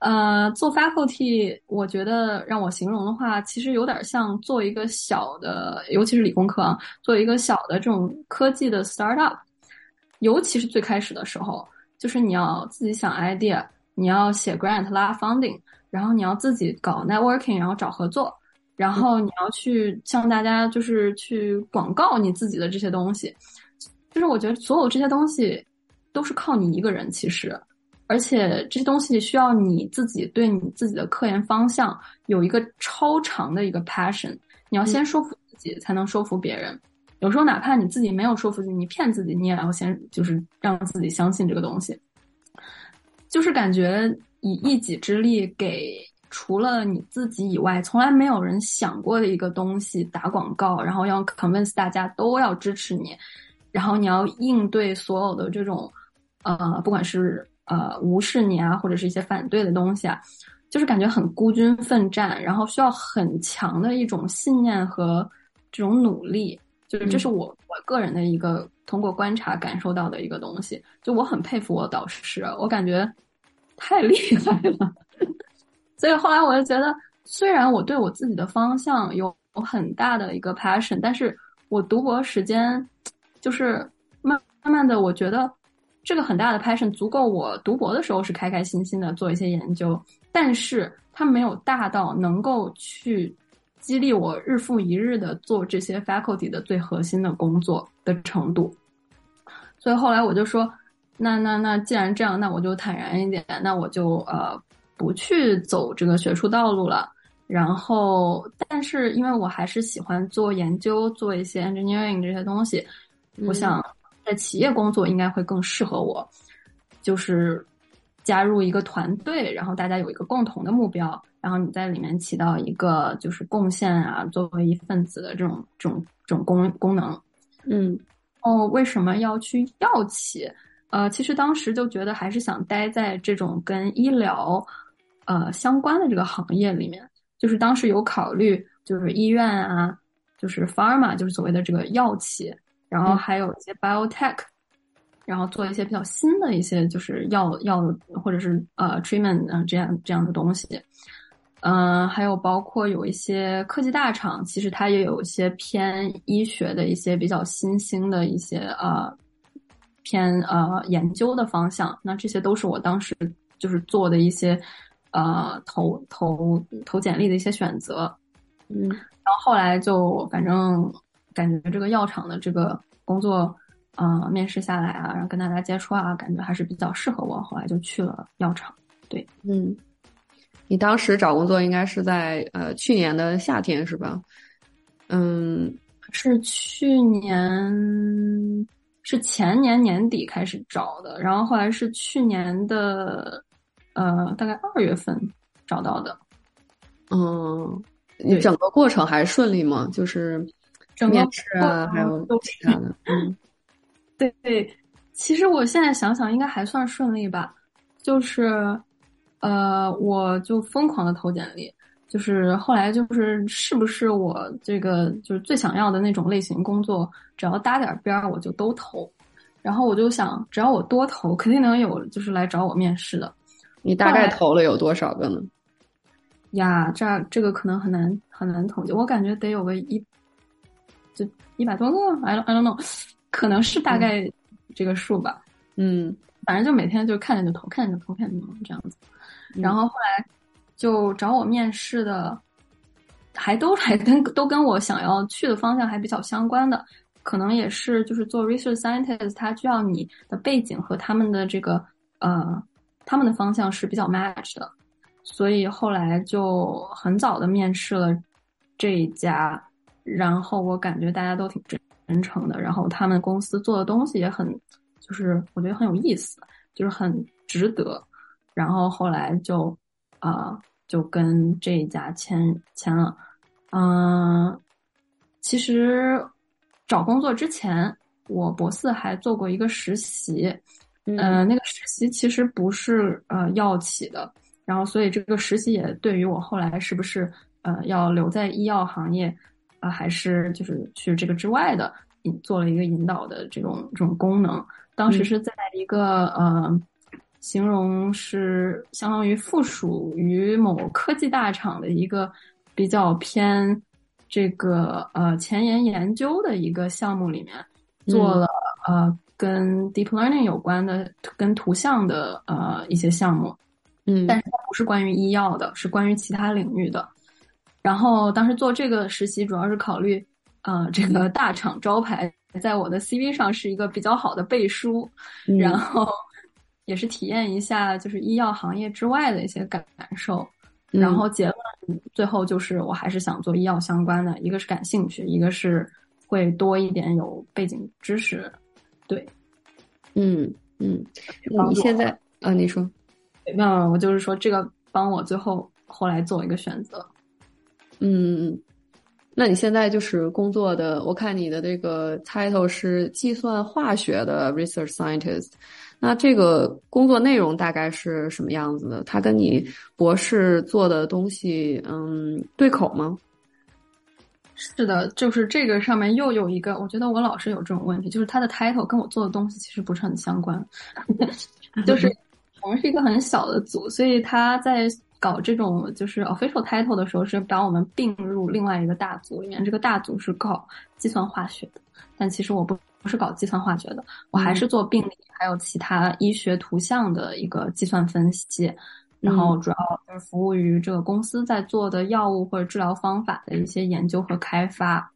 呃，做 faculty，我觉得让我形容的话，其实有点像做一个小的，尤其是理工科啊，做一个小的这种科技的 startup，尤其是最开始的时候。就是你要自己想 idea，你要写 grant 拉 funding，然后你要自己搞 networking，然后找合作，然后你要去向大家就是去广告你自己的这些东西。就是我觉得所有这些东西都是靠你一个人，其实，而且这些东西需要你自己对你自己的科研方向有一个超长的一个 passion。你要先说服自己，才能说服别人。有时候哪怕你自己没有说服自己，你骗自己，你也要先就是让自己相信这个东西。就是感觉以一己之力给除了你自己以外从来没有人想过的一个东西打广告，然后要 convince 大家都要支持你，然后你要应对所有的这种呃，不管是呃无视你啊，或者是一些反对的东西啊，就是感觉很孤军奋战，然后需要很强的一种信念和这种努力。就是这是我我个人的一个通过观察感受到的一个东西。就我很佩服我导师，我感觉太厉害了。所以后来我就觉得，虽然我对我自己的方向有很大的一个 passion，但是我读博时间就是慢慢慢的，我觉得这个很大的 passion 足够我读博的时候是开开心心的做一些研究，但是它没有大到能够去激励我日复一日的做这些 faculty 的最核心的工作的程度。所以后来我就说，那那那既然这样，那我就坦然一点，那我就呃。不去走这个学术道路了，然后，但是因为我还是喜欢做研究，做一些 engineering 这些东西，我想在企业工作应该会更适合我，就是加入一个团队，然后大家有一个共同的目标，然后你在里面起到一个就是贡献啊，作为一份子的这种这种这种功功能。嗯，哦，为什么要去药企？呃，其实当时就觉得还是想待在这种跟医疗。呃，相关的这个行业里面，就是当时有考虑，就是医院啊，就是 pharma，就是所谓的这个药企，然后还有一些 biotech，然后做一些比较新的一些就是药药或者是呃 treatment 啊这样这样的东西，嗯，还有包括有一些科技大厂，其实它也有一些偏医学的一些比较新兴的一些呃偏呃研究的方向，那这些都是我当时就是做的一些。呃，投投投简历的一些选择，嗯，然后后来就反正感觉这个药厂的这个工作，呃，面试下来啊，然后跟大家接触啊，感觉还是比较适合我，后来就去了药厂。对，嗯，你当时找工作应该是在呃去年的夏天是吧？嗯，是去年是前年年底开始找的，然后后来是去年的。呃，大概二月份找到的。嗯，你整个过程还顺利吗？就是面试啊，还有其他的。嗯，对对，其实我现在想想，应该还算顺利吧。就是，呃，我就疯狂的投简历，就是后来就是是不是我这个就是最想要的那种类型工作，只要搭点边儿，我就都投。然后我就想，只要我多投，肯定能有就是来找我面试的。你大概投了有多少个呢？呀，这这个可能很难很难统计，我感觉得有个一，就一百多个，I don't I don't know，可能是大概这个数吧。嗯，反正就每天就看见就投，看见就投，看见就投这样子。然后后来就找我面试的，还都还跟都跟我想要去的方向还比较相关的，可能也是就是做 research scientist，他需要你的背景和他们的这个呃。他们的方向是比较 match 的，所以后来就很早的面试了这一家，然后我感觉大家都挺真真诚的，然后他们公司做的东西也很，就是我觉得很有意思，就是很值得，然后后来就啊就跟这一家签签了，嗯，其实找工作之前，我博四还做过一个实习。嗯，那个实习其实不是呃药企的，然后所以这个实习也对于我后来是不是呃要留在医药行业啊，还是就是去这个之外的引做了一个引导的这种这种功能。当时是在一个呃，形容是相当于附属于某科技大厂的一个比较偏这个呃前沿研究的一个项目里面做了呃。跟 deep learning 有关的，跟图像的呃一些项目，嗯，但是它不是关于医药的，是关于其他领域的。然后当时做这个实习，主要是考虑，呃，这个大厂招牌在我的 CV 上是一个比较好的背书，然后也是体验一下就是医药行业之外的一些感受。然后结论最后就是我还是想做医药相关的，一个是感兴趣，一个是会多一点有背景知识。对，嗯嗯，你现在啊，你说，没有，我就是说这个帮我最后后来做一个选择，嗯那你现在就是工作的，我看你的这个 title 是计算化学的 research scientist。那这个工作内容大概是什么样子的？它跟你博士做的东西，嗯，对口吗？是的，就是这个上面又有一个，我觉得我老是有这种问题，就是他的 title 跟我做的东西其实不是很相关。就是我们是一个很小的组，所以他在搞这种就是 official title 的时候，是把我们并入另外一个大组里面。这个大组是搞计算化学的，但其实我不不是搞计算化学的，我还是做病理还有其他医学图像的一个计算分析。然后主要就是服务于这个公司在做的药物或者治疗方法的一些研究和开发，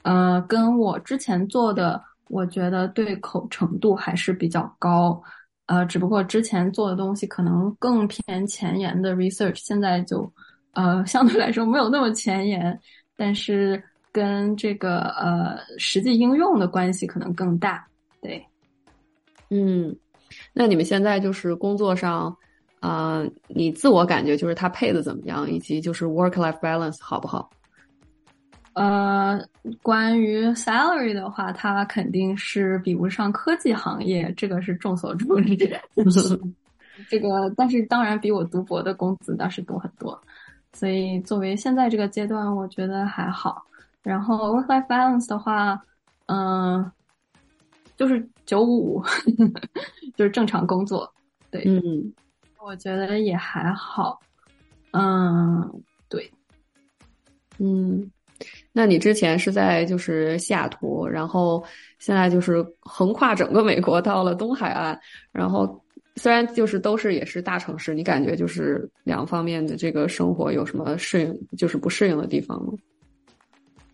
呃，跟我之前做的，我觉得对口程度还是比较高，呃，只不过之前做的东西可能更偏前沿的 research，现在就呃相对来说没有那么前沿，但是跟这个呃实际应用的关系可能更大，对，嗯，那你们现在就是工作上。啊，你自我感觉就是他配的怎么样，以及就是 work life balance 好不好？呃，关于 salary 的话，它肯定是比不上科技行业，这个是众所周知。这个，但是当然比我读博的工资倒是多很多，所以作为现在这个阶段，我觉得还好。然后 work life balance 的话，嗯，就是九五五，就是正常工作。对，嗯。我觉得也还好，嗯，对，嗯，那你之前是在就是西雅图，然后现在就是横跨整个美国到了东海岸，然后虽然就是都是也是大城市，你感觉就是两方面的这个生活有什么适应，就是不适应的地方吗？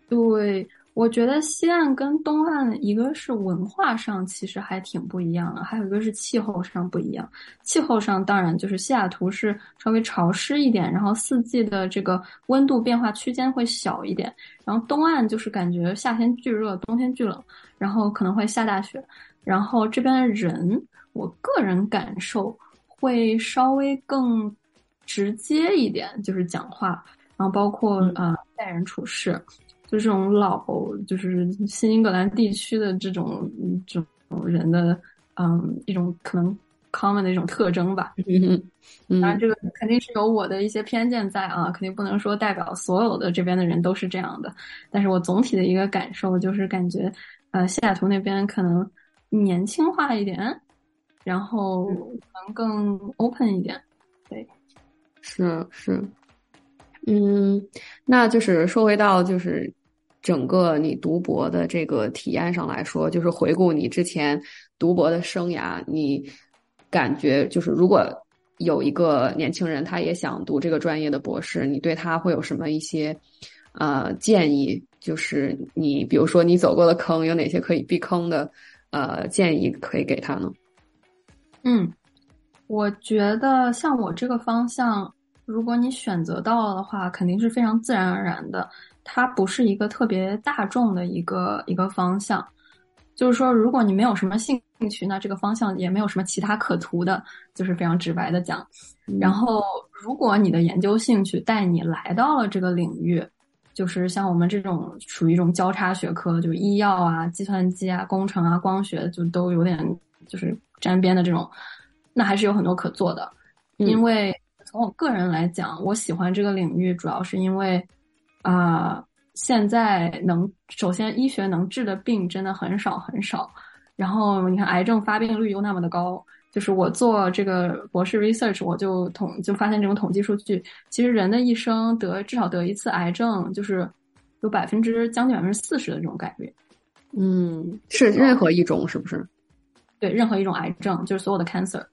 对。我觉得西岸跟东岸，一个是文化上其实还挺不一样的，还有一个是气候上不一样。气候上当然就是西雅图是稍微潮湿一点，然后四季的这个温度变化区间会小一点。然后东岸就是感觉夏天巨热，冬天巨冷，然后可能会下大雪。然后这边的人，我个人感受会稍微更直接一点，就是讲话，然后包括呃待人处事。就这种老，就是新英格兰地区的这种这种人的，嗯，一种可能 common 的一种特征吧。嗯嗯当然，这个肯定是有我的一些偏见在啊，肯定不能说代表所有的这边的人都是这样的。但是我总体的一个感受就是感觉，呃，西雅图那边可能年轻化一点，然后能更 open 一点。对，是是，嗯，那就是说回到就是。整个你读博的这个体验上来说，就是回顾你之前读博的生涯，你感觉就是如果有一个年轻人他也想读这个专业的博士，你对他会有什么一些呃建议？就是你比如说你走过的坑有哪些可以避坑的呃建议可以给他呢？嗯，我觉得像我这个方向，如果你选择到了的话，肯定是非常自然而然的。它不是一个特别大众的一个一个方向，就是说，如果你没有什么兴趣，那这个方向也没有什么其他可图的，就是非常直白的讲。然后，如果你的研究兴趣带你来到了这个领域，就是像我们这种属于一种交叉学科，就医药啊、计算机啊、工程啊、光学，就都有点就是沾边的这种，那还是有很多可做的。因为从我个人来讲，我喜欢这个领域，主要是因为。啊，现在能首先医学能治的病真的很少很少，然后你看癌症发病率又那么的高，就是我做这个博士 research，我就统就发现这种统计数据，其实人的一生得至少得一次癌症，就是有百分之将近百分之四十的这种概率。嗯，是任何一种是不是？对，任何一种癌症，就是所有的 cancer。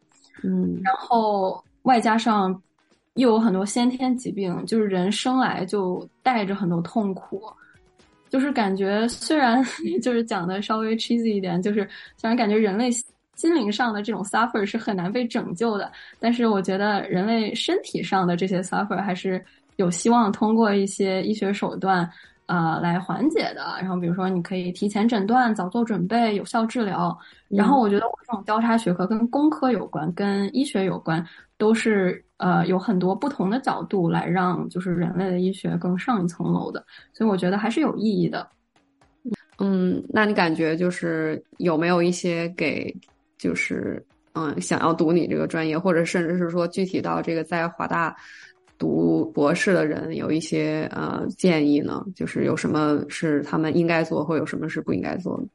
嗯，然后外加上。又有很多先天疾病，就是人生来就带着很多痛苦，就是感觉虽然 就是讲的稍微 cheesy 一点，就是虽然感觉人类心灵上的这种 suffer 是很难被拯救的，但是我觉得人类身体上的这些 suffer 还是有希望通过一些医学手段啊来缓解的。然后比如说你可以提前诊断、早做准备、有效治疗。然后我觉得我这种交叉学科跟工科有关、跟医学有关，都是。呃有很多不同的角度来让就是人类的医学更上一层楼的，所以我觉得还是有意义的。嗯，那你感觉就是有没有一些给就是嗯想要读你这个专业，或者甚至是说具体到这个在华大读博士的人有一些呃建议呢？就是有什么是他们应该做，或有什么是不应该做的？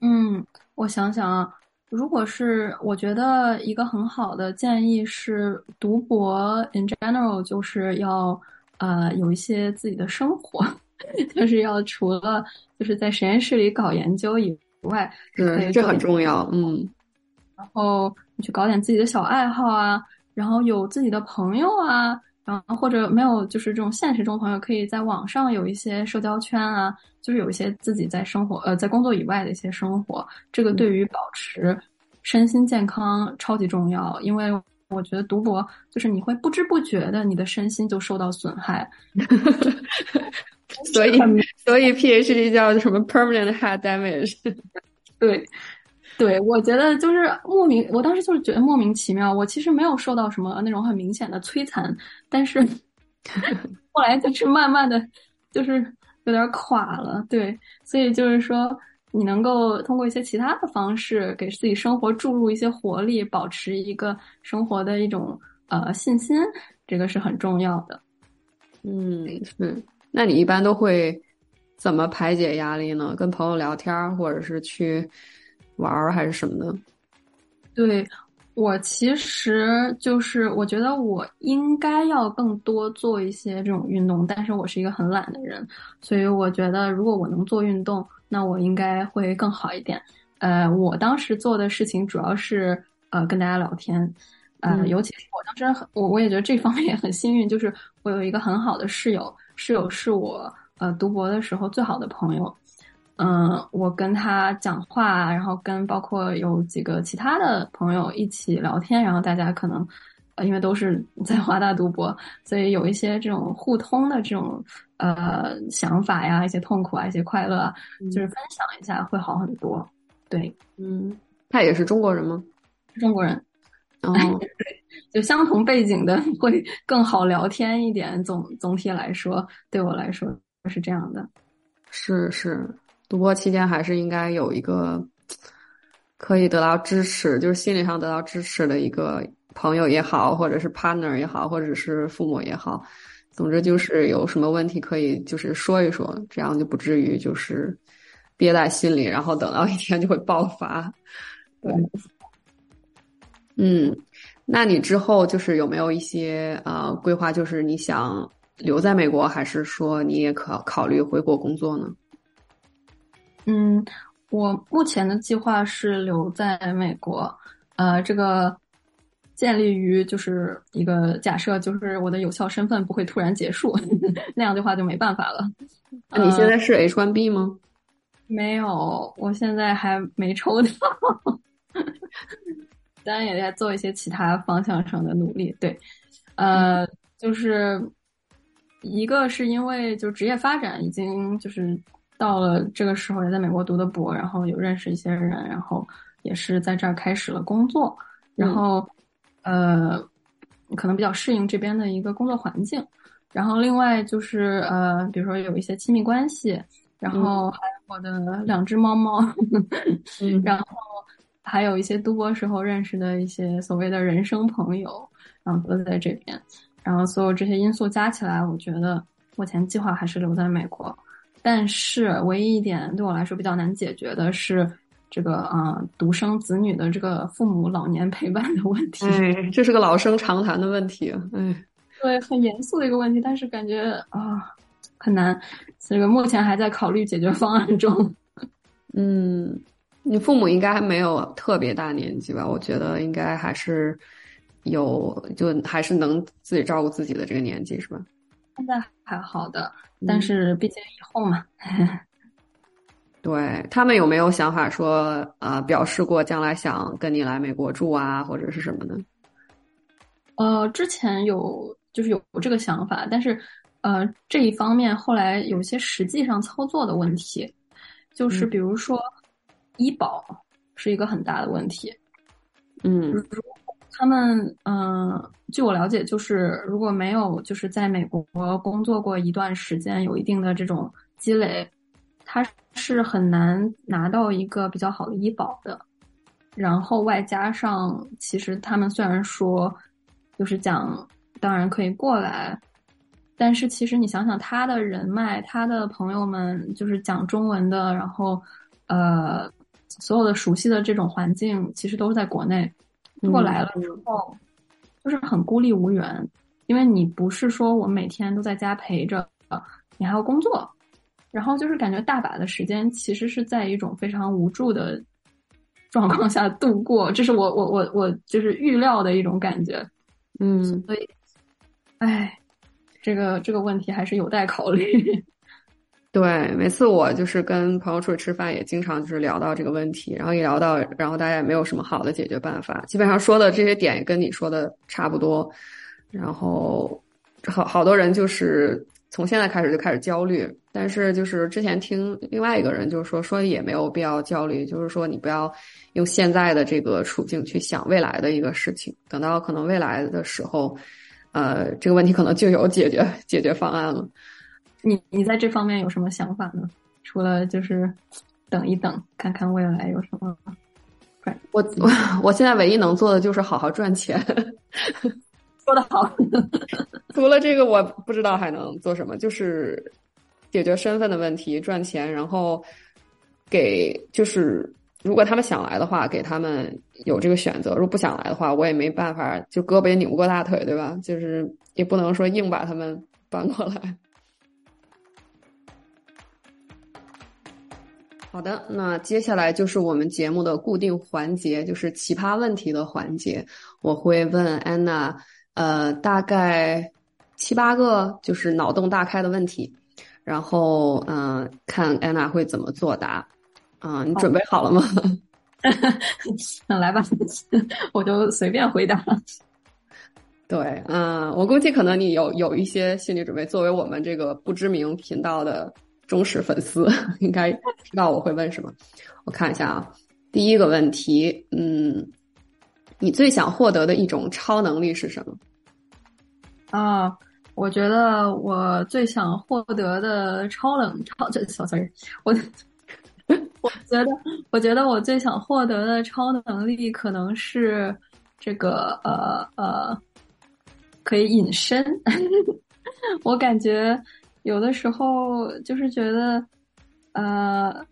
嗯，我想想啊，如果是我觉得一个很好的建议是读博 in general 就是要呃有一些自己的生活。就是要除了就是在实验室里搞研究以外，对，这很重要，嗯。然后你去搞点自己的小爱好啊，然后有自己的朋友啊，然后或者没有就是这种现实中朋友，可以在网上有一些社交圈啊，就是有一些自己在生活呃在工作以外的一些生活，这个对于保持身心健康超级重要，因为我觉得读博就是你会不知不觉的你的身心就受到损害。所以，所以 PhD 叫什么 permanent head damage？对，对，我觉得就是莫名，我当时就是觉得莫名其妙。我其实没有受到什么那种很明显的摧残，但是 后来就是慢慢的就是有点垮了。对，所以就是说，你能够通过一些其他的方式给自己生活注入一些活力，保持一个生活的一种呃信心，这个是很重要的。嗯，是。那你一般都会怎么排解压力呢？跟朋友聊天，或者是去玩儿，还是什么的？对我其实就是，我觉得我应该要更多做一些这种运动，但是我是一个很懒的人，所以我觉得如果我能做运动，那我应该会更好一点。呃，我当时做的事情主要是呃跟大家聊天，呃，尤其是我当时很，我我也觉得这方面也很幸运，就是我有一个很好的室友。室友是我呃读博的时候最好的朋友，嗯，我跟他讲话，然后跟包括有几个其他的朋友一起聊天，然后大家可能呃因为都是 在华大读博，所以有一些这种互通的这种呃想法呀，一些痛苦啊，一些快乐，啊就是分享一下会好很多。对，嗯，他也是中国人吗？中国人。哦，对，就相同背景的会更好聊天一点。总总体来说，对我来说是这样的。是是，读博期间还是应该有一个可以得到支持，就是心理上得到支持的一个朋友也好，或者是 partner 也好，或者是父母也好。总之就是有什么问题可以就是说一说，这样就不至于就是憋在心里，然后等到一天就会爆发。对。嗯，那你之后就是有没有一些呃规划？就是你想留在美国，还是说你也考考虑回国工作呢？嗯，我目前的计划是留在美国。呃，这个建立于就是一个假设，就是我的有效身份不会突然结束，那样的话就没办法了。那你现在是 H1B 吗？没有，我现在还没抽到。当然也在做一些其他方向上的努力，对，呃，就是一个是因为就职业发展已经就是到了这个时候，也在美国读的博，然后有认识一些人，然后也是在这儿开始了工作，然后呃，可能比较适应这边的一个工作环境，然后另外就是呃，比如说有一些亲密关系，然后还有我的两只猫猫，然后。还有一些读博时候认识的一些所谓的人生朋友，然后都在这边，然后所有这些因素加起来，我觉得目前计划还是留在美国。但是唯一一点对我来说比较难解决的是这个啊独生子女的这个父母老年陪伴的问题。哎，这是个老生常谈的问题。哎，对，很严肃的一个问题，但是感觉啊很难，这个目前还在考虑解决方案中。嗯。你父母应该还没有特别大年纪吧？我觉得应该还是有，就还是能自己照顾自己的这个年纪，是吧？现在还好的，但是毕竟以后嘛。对他们有没有想法说，呃，表示过将来想跟你来美国住啊，或者是什么呢？呃，之前有就是有这个想法，但是呃，这一方面后来有些实际上操作的问题，就是比如说。医保是一个很大的问题，嗯，他们嗯，据我了解，就是如果没有就是在美国工作过一段时间，有一定的这种积累，他是很难拿到一个比较好的医保的。然后外加上，其实他们虽然说就是讲，当然可以过来，但是其实你想想，他的人脉，他的朋友们，就是讲中文的，然后呃，所有的熟悉的这种环境，其实都是在国内。过来了之后，就是很孤立无援，因为你不是说我每天都在家陪着，你还要工作，然后就是感觉大把的时间其实是在一种非常无助的。状况下度过，这是我我我我就是预料的一种感觉，嗯，所以，哎，这个这个问题还是有待考虑。对，每次我就是跟朋友出去吃饭，也经常就是聊到这个问题，然后一聊到，然后大家也没有什么好的解决办法，基本上说的这些点也跟你说的差不多，然后好好多人就是从现在开始就开始焦虑。但是，就是之前听另外一个人就是说，说也没有必要焦虑，就是说你不要用现在的这个处境去想未来的一个事情，等到可能未来的时候，呃，这个问题可能就有解决解决方案了。你你在这方面有什么想法呢？除了就是等一等，看看未来有什么？我我 我现在唯一能做的就是好好赚钱。说的好。除了这个，我不知道还能做什么，就是。解决身份的问题，赚钱，然后给就是，如果他们想来的话，给他们有这个选择；如果不想来的话，我也没办法，就胳膊也拧不过大腿，对吧？就是也不能说硬把他们搬过来。好的，那接下来就是我们节目的固定环节，就是奇葩问题的环节。我会问安娜，呃，大概七八个就是脑洞大开的问题。然后，嗯，看安娜会怎么作答，啊，你准备好了吗？那 来吧，我就随便回答。对，嗯，我估计可能你有有一些心理准备。作为我们这个不知名频道的忠实粉丝，应该知道我会问什么。我看一下啊，第一个问题，嗯，你最想获得的一种超能力是什么？啊。我觉得我最想获得的超冷超这 sorry，我 我觉得我觉得我最想获得的超能力可能是这个呃呃，可以隐身。我感觉有的时候就是觉得呃，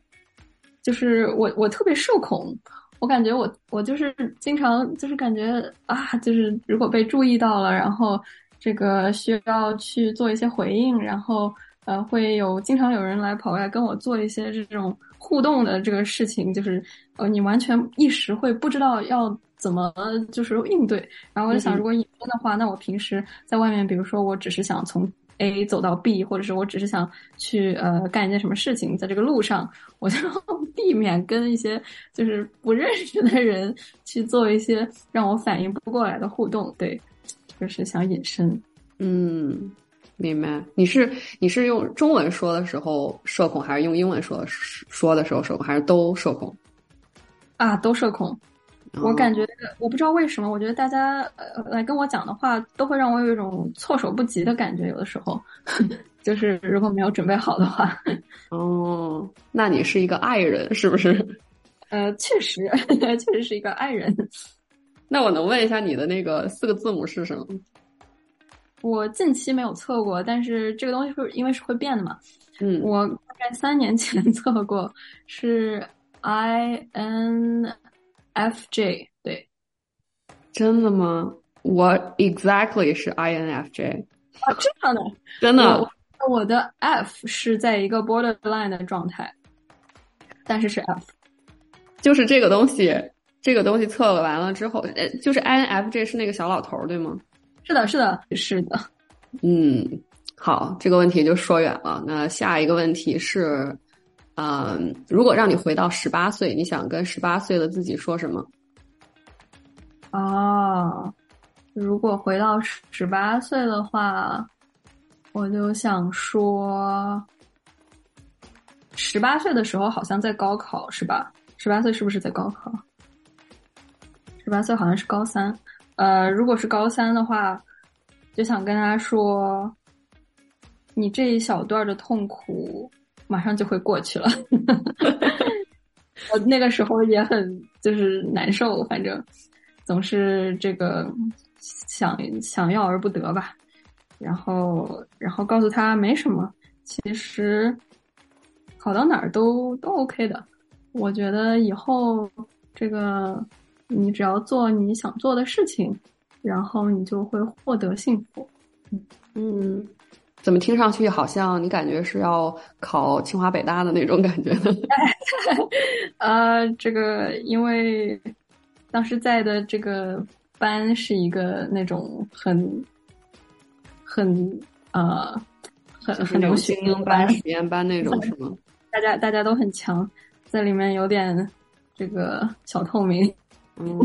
就是我我特别社恐，我感觉我我就是经常就是感觉啊，就是如果被注意到了，然后。这个需要去做一些回应，然后呃，会有经常有人来跑过来跟我做一些这种互动的这个事情，就是呃，你完全一时会不知道要怎么就是应对。然后我就想，如果隐身的话，那我平时在外面，比如说我只是想从 A 走到 B，或者是我只是想去呃干一件什么事情，在这个路上，我就避免跟一些就是不认识的人去做一些让我反应不过来的互动，对。就是想隐身，嗯，明白。你是你是用中文说的时候社恐，还是用英文说说的时候社恐，还是都社恐？啊，都社恐。我感觉我不知道为什么，我觉得大家呃来跟我讲的话，都会让我有一种措手不及的感觉。有的时候，就是如果没有准备好的话。哦，那你是一个爱人是不是？呃，确实，确实是一个爱人。那我能问一下你的那个四个字母是什么？我近期没有测过，但是这个东西是因为是会变的嘛。嗯，我大概三年前测过，是 I N F J。对，真的吗？我 exactly 是 I N F J。啊，这样的，真的。我的 F 是在一个 borderline 的状态，但是是 F，就是这个东西。这个东西测了完了之后，呃，就是 INFJ 是那个小老头对吗？是的，是的，是的。嗯，好，这个问题就说远了。那下一个问题是，嗯，如果让你回到十八岁，你想跟十八岁的自己说什么？哦，如果回到十八岁的话，我就想说，十八岁的时候好像在高考，是吧？十八岁是不是在高考？十八岁好像是高三，呃，如果是高三的话，就想跟他说，你这一小段的痛苦马上就会过去了。我那个时候也很就是难受，反正总是这个想想要而不得吧。然后，然后告诉他没什么，其实考到哪儿都都 OK 的。我觉得以后这个你只要做你想做的事情，然后你就会获得幸福。嗯，怎么听上去好像你感觉是要考清华北大的那种感觉呢？呃，这个因为当时在的这个班是一个那种很。很呃，很很流行班、实验班那种是吗？大家大家都很强，在里面有点这个小透明。嗯，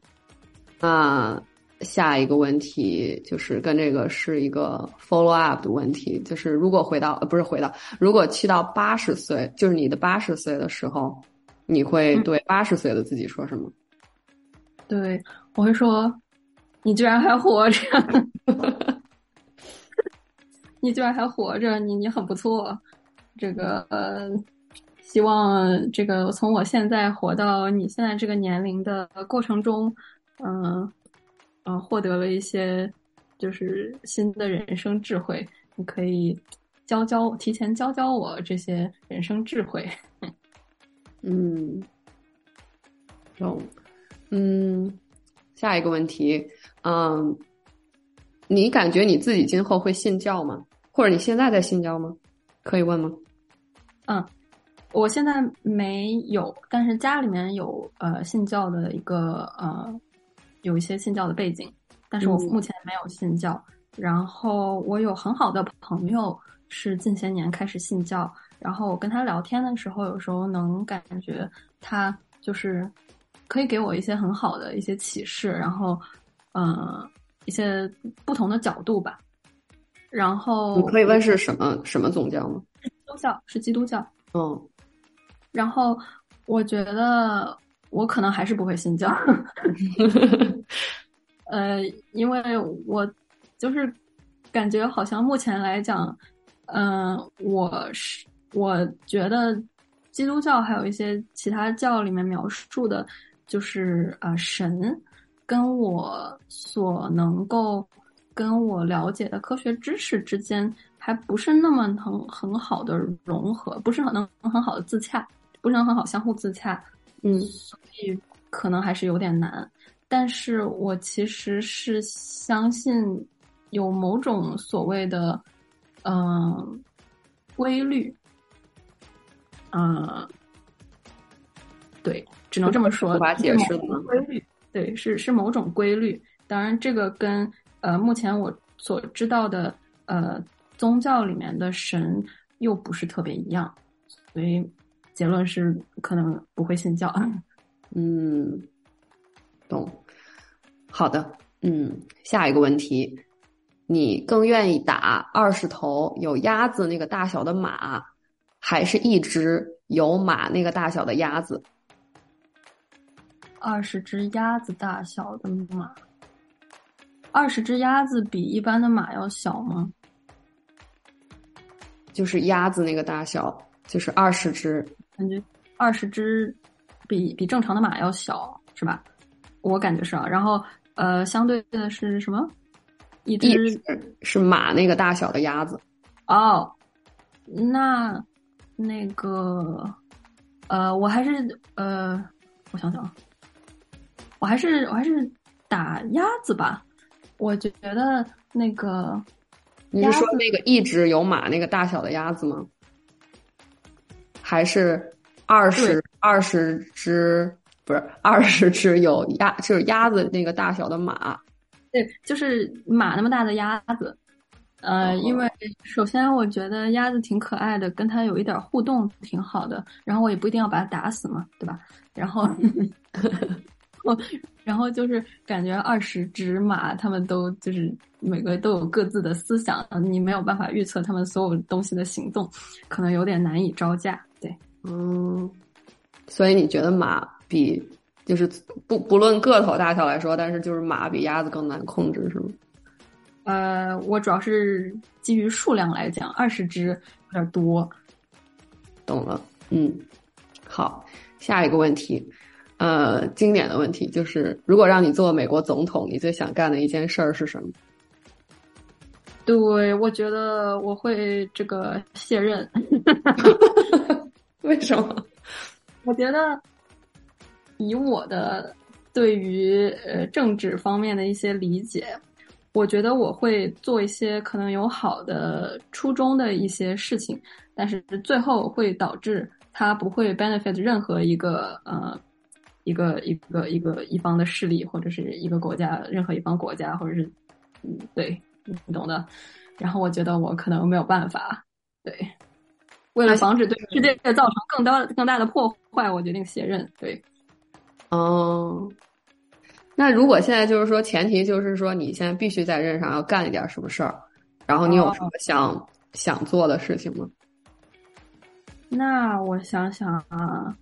那下一个问题就是跟这个是一个 follow up 的问题，就是如果回到不是回到，如果去到八十岁，就是你的八十岁的时候，你会对八十岁的自己说什么？对，我会说，你居然还活着。你居然还活着，你你很不错。这个呃，希望这个从我现在活到你现在这个年龄的过程中，嗯嗯，获得了一些就是新的人生智慧。你可以教教，提前教教我这些人生智慧。嗯，中，嗯，下一个问题，嗯，你感觉你自己今后会信教吗？或者你现在在信教吗？可以问吗？嗯，我现在没有，但是家里面有呃信教的一个呃有一些信教的背景，但是我目前没有信教。然后我有很好的朋友是近些年开始信教，然后我跟他聊天的时候，有时候能感觉他就是可以给我一些很好的一些启示，然后嗯一些不同的角度吧。然后你可以问是什么什么宗教吗？基督教是基督教。嗯，然后我觉得我可能还是不会信教，呃，因为我就是感觉好像目前来讲，嗯，我是我觉得基督教还有一些其他教里面描述的，就是呃神跟我所能够。跟我了解的科学知识之间还不是那么能很好的融合，不是很能很好的自洽，不是能很好相互自洽，嗯，所以可能还是有点难。但是我其实是相信有某种所谓的嗯规律，嗯，对，只能这么说，无法解释的规律，对，是是某种规律。当然，这个跟呃，目前我所知道的呃宗教里面的神又不是特别一样，所以结论是可能不会信教。嗯，懂。好的，嗯，下一个问题，你更愿意打二十头有鸭子那个大小的马，还是一只有马那个大小的鸭子？二十只鸭子大小的马。二十只鸭子比一般的马要小吗？就是鸭子那个大小，就是二十只。感觉二十只比比正常的马要小，是吧？我感觉是啊。然后呃，相对的是什么？一只是马那个大小的鸭子。哦，那那个呃，我还是呃，我想想，我还是我还是打鸭子吧。我觉得那个，你是说那个一只有马那个大小的鸭子吗？还是二十二十只不是二十只有鸭就是鸭子那个大小的马？对，就是马那么大的鸭子。呃，因为首先我觉得鸭子挺可爱的，跟它有一点互动挺好的。然后我也不一定要把它打死嘛，对吧？然后。哦，然后就是感觉二十只马，他们都就是每个都有各自的思想，你没有办法预测他们所有东西的行动，可能有点难以招架。对，嗯，所以你觉得马比就是不不论个头大小来说，但是就是马比鸭子更难控制，是吗？呃，我主要是基于数量来讲，二十只有点多。懂了，嗯，好，下一个问题，呃，经典的问题就是，如果让你做美国总统，你最想干的一件事儿是什么？对，我觉得我会这个卸任。为什么？我觉得以我的对于呃政治方面的一些理解，我觉得我会做一些可能有好的初衷的一些事情，但是最后会导致它不会 benefit 任何一个呃一个一个一个一方的势力或者是一个国家任何一方国家或者是嗯对。你懂的，然后我觉得我可能没有办法，对，为了防止对世界造成更大更大的破坏，我决定卸任。对，哦，那如果现在就是说，前提就是说，你现在必须在任上要干一点什么事儿，然后你有什么想想做的事情吗？那我想想啊，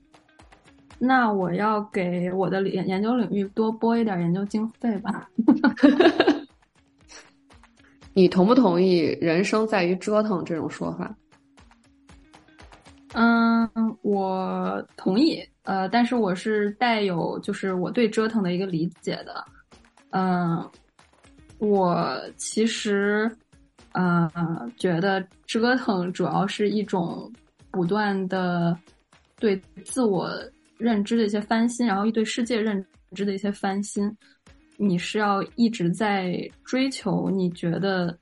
那我要给我的研研究领域多拨一点研究经费吧。你同不同意“人生在于折腾”这种说法？嗯，我同意。呃，但是我是带有就是我对折腾的一个理解的。嗯，我其实呃觉得折腾主要是一种不断的对自我认知的一些翻新，然后一对世界认知的一些翻新。你是要一直在追求你觉得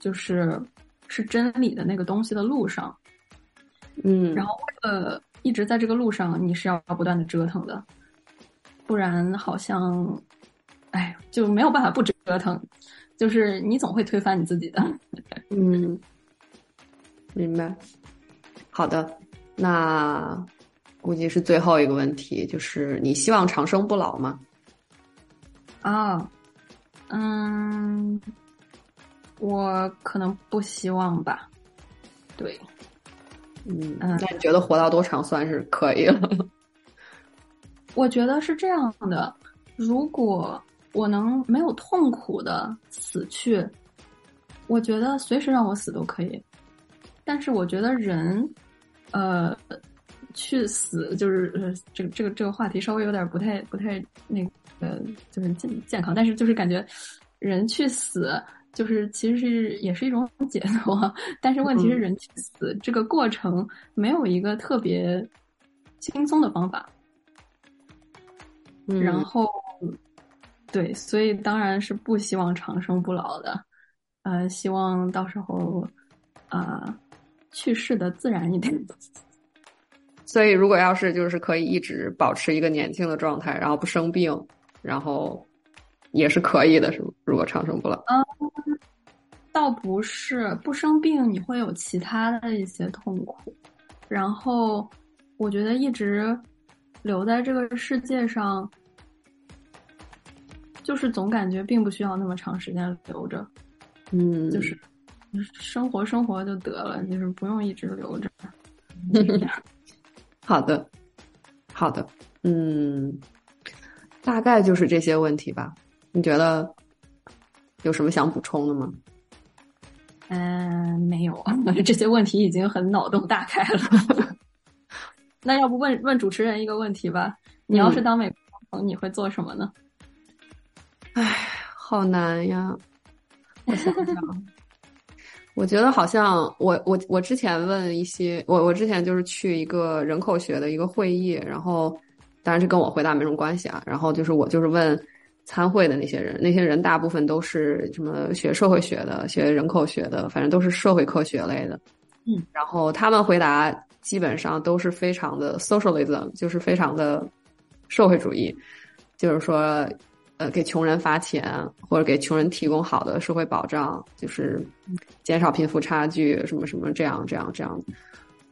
就是是真理的那个东西的路上，嗯，然后为了一直在这个路上，你是要不断的折腾的，不然好像，哎，就没有办法不折腾，就是你总会推翻你自己的，嗯，明白。好的，那估计是最后一个问题，就是你希望长生不老吗？啊，嗯，我可能不希望吧。对，嗯，那你觉得活到多长算是可以了？我觉得是这样的，如果我能没有痛苦的死去，我觉得随时让我死都可以。但是我觉得人，呃，去死就是呃，这个这个这个话题稍微有点不太不太那。个，就是健健康，但是就是感觉人去死，就是其实是也是一种解脱。但是问题是，人去死这个过程没有一个特别轻松的方法。嗯然后，对，所以当然是不希望长生不老的。呃，希望到时候啊，去世的自然一点。所以，如果要是就是可以一直保持一个年轻的状态，然后不生病。然后也是可以的，是吗？如果长生不老，嗯，倒不是不生病，你会有其他的一些痛苦。然后我觉得一直留在这个世界上，就是总感觉并不需要那么长时间留着，嗯，就是生活生活就得了，就是不用一直留着。好的，好的，嗯。大概就是这些问题吧，你觉得有什么想补充的吗？嗯，没有，这些问题已经很脑洞大开了。那要不问问主持人一个问题吧？你要是当美国你会做什么呢？唉，好难呀！我想想，我觉得好像我我我之前问一些，我我之前就是去一个人口学的一个会议，然后。当然，这跟我回答没什么关系啊。然后就是我就是问参会的那些人，那些人大部分都是什么学社会学的、学人口学的，反正都是社会科学类的。嗯，然后他们回答基本上都是非常的 socialism，就是非常的社会主义，就是说，呃，给穷人发钱或者给穷人提供好的社会保障，就是减少贫富差距，什么什么这样这样这样。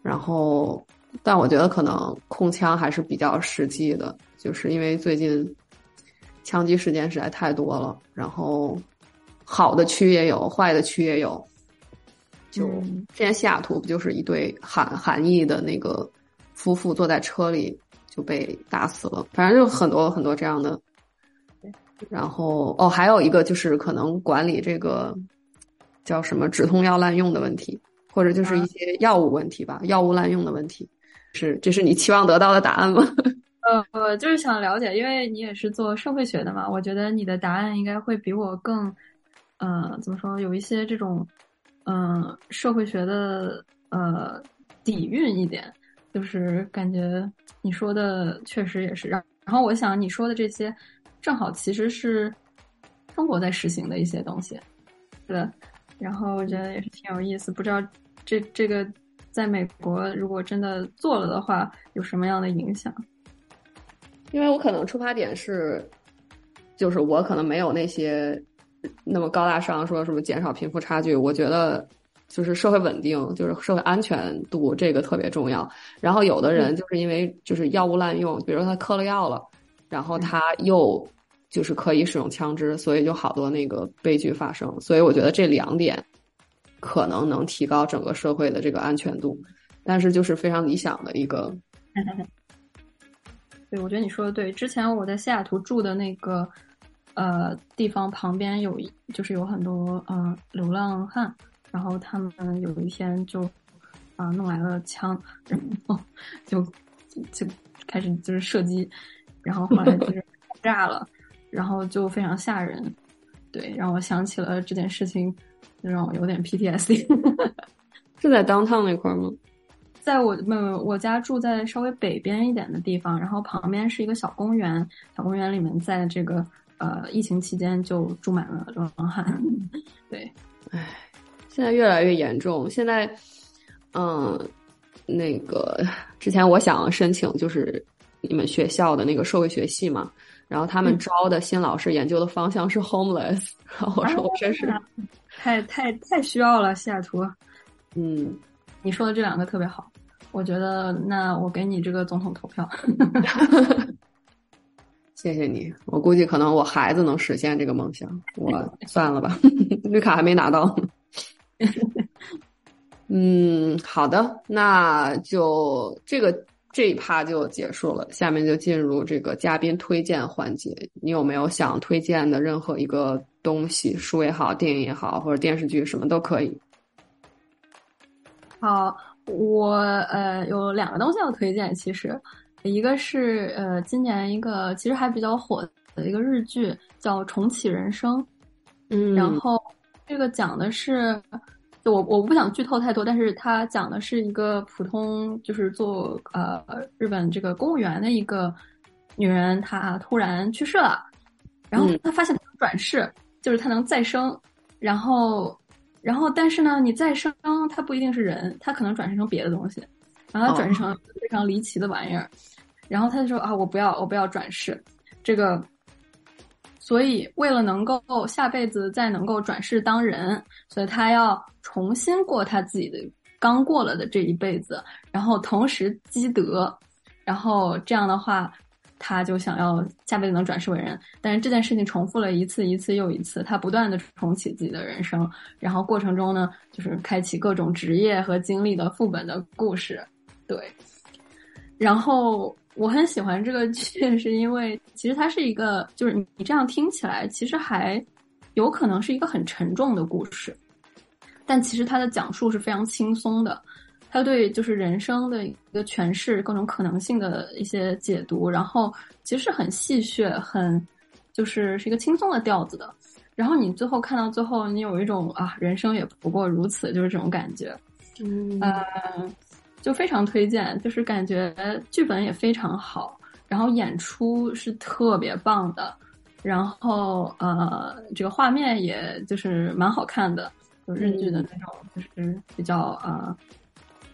然后。但我觉得可能控枪还是比较实际的，就是因为最近枪击事件实在太多了，然后好的区也有，坏的区也有。就之前西雅图不就是一对韩韩裔的那个夫妇坐在车里，就被打死了。反正就很多很多这样的。然后哦，还有一个就是可能管理这个叫什么止痛药滥用的问题，或者就是一些药物问题吧，药物滥用的问题，是这是你期望得到的答案吗？呃，我就是想了解，因为你也是做社会学的嘛，我觉得你的答案应该会比我更，呃，怎么说，有一些这种，嗯，社会学的呃底蕴一点，就是感觉你说的确实也是让。然后我想你说的这些，正好其实是中国在实行的一些东西，对。然后我觉得也是挺有意思，不知道这这个在美国如果真的做了的话，有什么样的影响？因为我可能出发点是，就是我可能没有那些那么高大上，说什么减少贫富差距。我觉得就是社会稳定，就是社会安全度这个特别重要。然后有的人就是因为就是药物滥用，比如说他嗑了药了，然后他又就是可以使用枪支，所以就好多那个悲剧发生。所以我觉得这两点可能能提高整个社会的这个安全度，但是就是非常理想的一个。对，我觉得你说的对。之前我在西雅图住的那个呃地方旁边有一，就是有很多呃流浪汉，然后他们有一天就啊弄来了枪，然后 就就开始就是射击，然后后来就是 炸了，然后就非常吓人。对，让我想起了这件事情，让我有点 PTSD。是在 downtown 那块吗？在我们我家住在稍微北边一点的地方，然后旁边是一个小公园，小公园里面在这个呃疫情期间就住满了流浪汉。对，唉，现在越来越严重。现在，嗯，那个之前我想申请就是你们学校的那个社会学系嘛，然后他们招的新老师研究的方向是 homeless，然后我说我真是太太太需要了西雅图。嗯，你说的这两个特别好。我觉得，那我给你这个总统投票。谢谢你，我估计可能我孩子能实现这个梦想，我 算了吧，绿卡还没拿到。嗯，好的，那就这个这一趴就结束了，下面就进入这个嘉宾推荐环节。你有没有想推荐的任何一个东西，书也好，电影也好，或者电视剧，什么都可以。好。我呃有两个东西要推荐，其实一个是呃今年一个其实还比较火的一个日剧叫《重启人生》，嗯，然后这个讲的是，就我我不想剧透太多，但是它讲的是一个普通就是做呃日本这个公务员的一个女人，她突然去世了，然后她发现她转世，就是她能再生，然后。然后，但是呢，你再生，它不一定是人，它可能转生成别的东西，然后它转生成非常离奇的玩意儿。然后他就说啊，我不要，我不要转世，这个。所以，为了能够下辈子再能够转世当人，所以他要重新过他自己的刚过了的这一辈子，然后同时积德，然后这样的话。他就想要下辈子能转世为人，但是这件事情重复了一次一次又一次，他不断的重启自己的人生，然后过程中呢，就是开启各种职业和经历的副本的故事。对，然后我很喜欢这个剧，是因为其实它是一个，就是你这样听起来，其实还有可能是一个很沉重的故事，但其实它的讲述是非常轻松的。他对就是人生的一个诠释，各种可能性的一些解读，然后其实是很戏谑，很就是是一个轻松的调子的。然后你最后看到最后，你有一种啊，人生也不过如此，就是这种感觉。嗯，就非常推荐，就是感觉剧本也非常好，然后演出是特别棒的，然后呃，这个画面也就是蛮好看的，就日剧的那种，就是比较呃。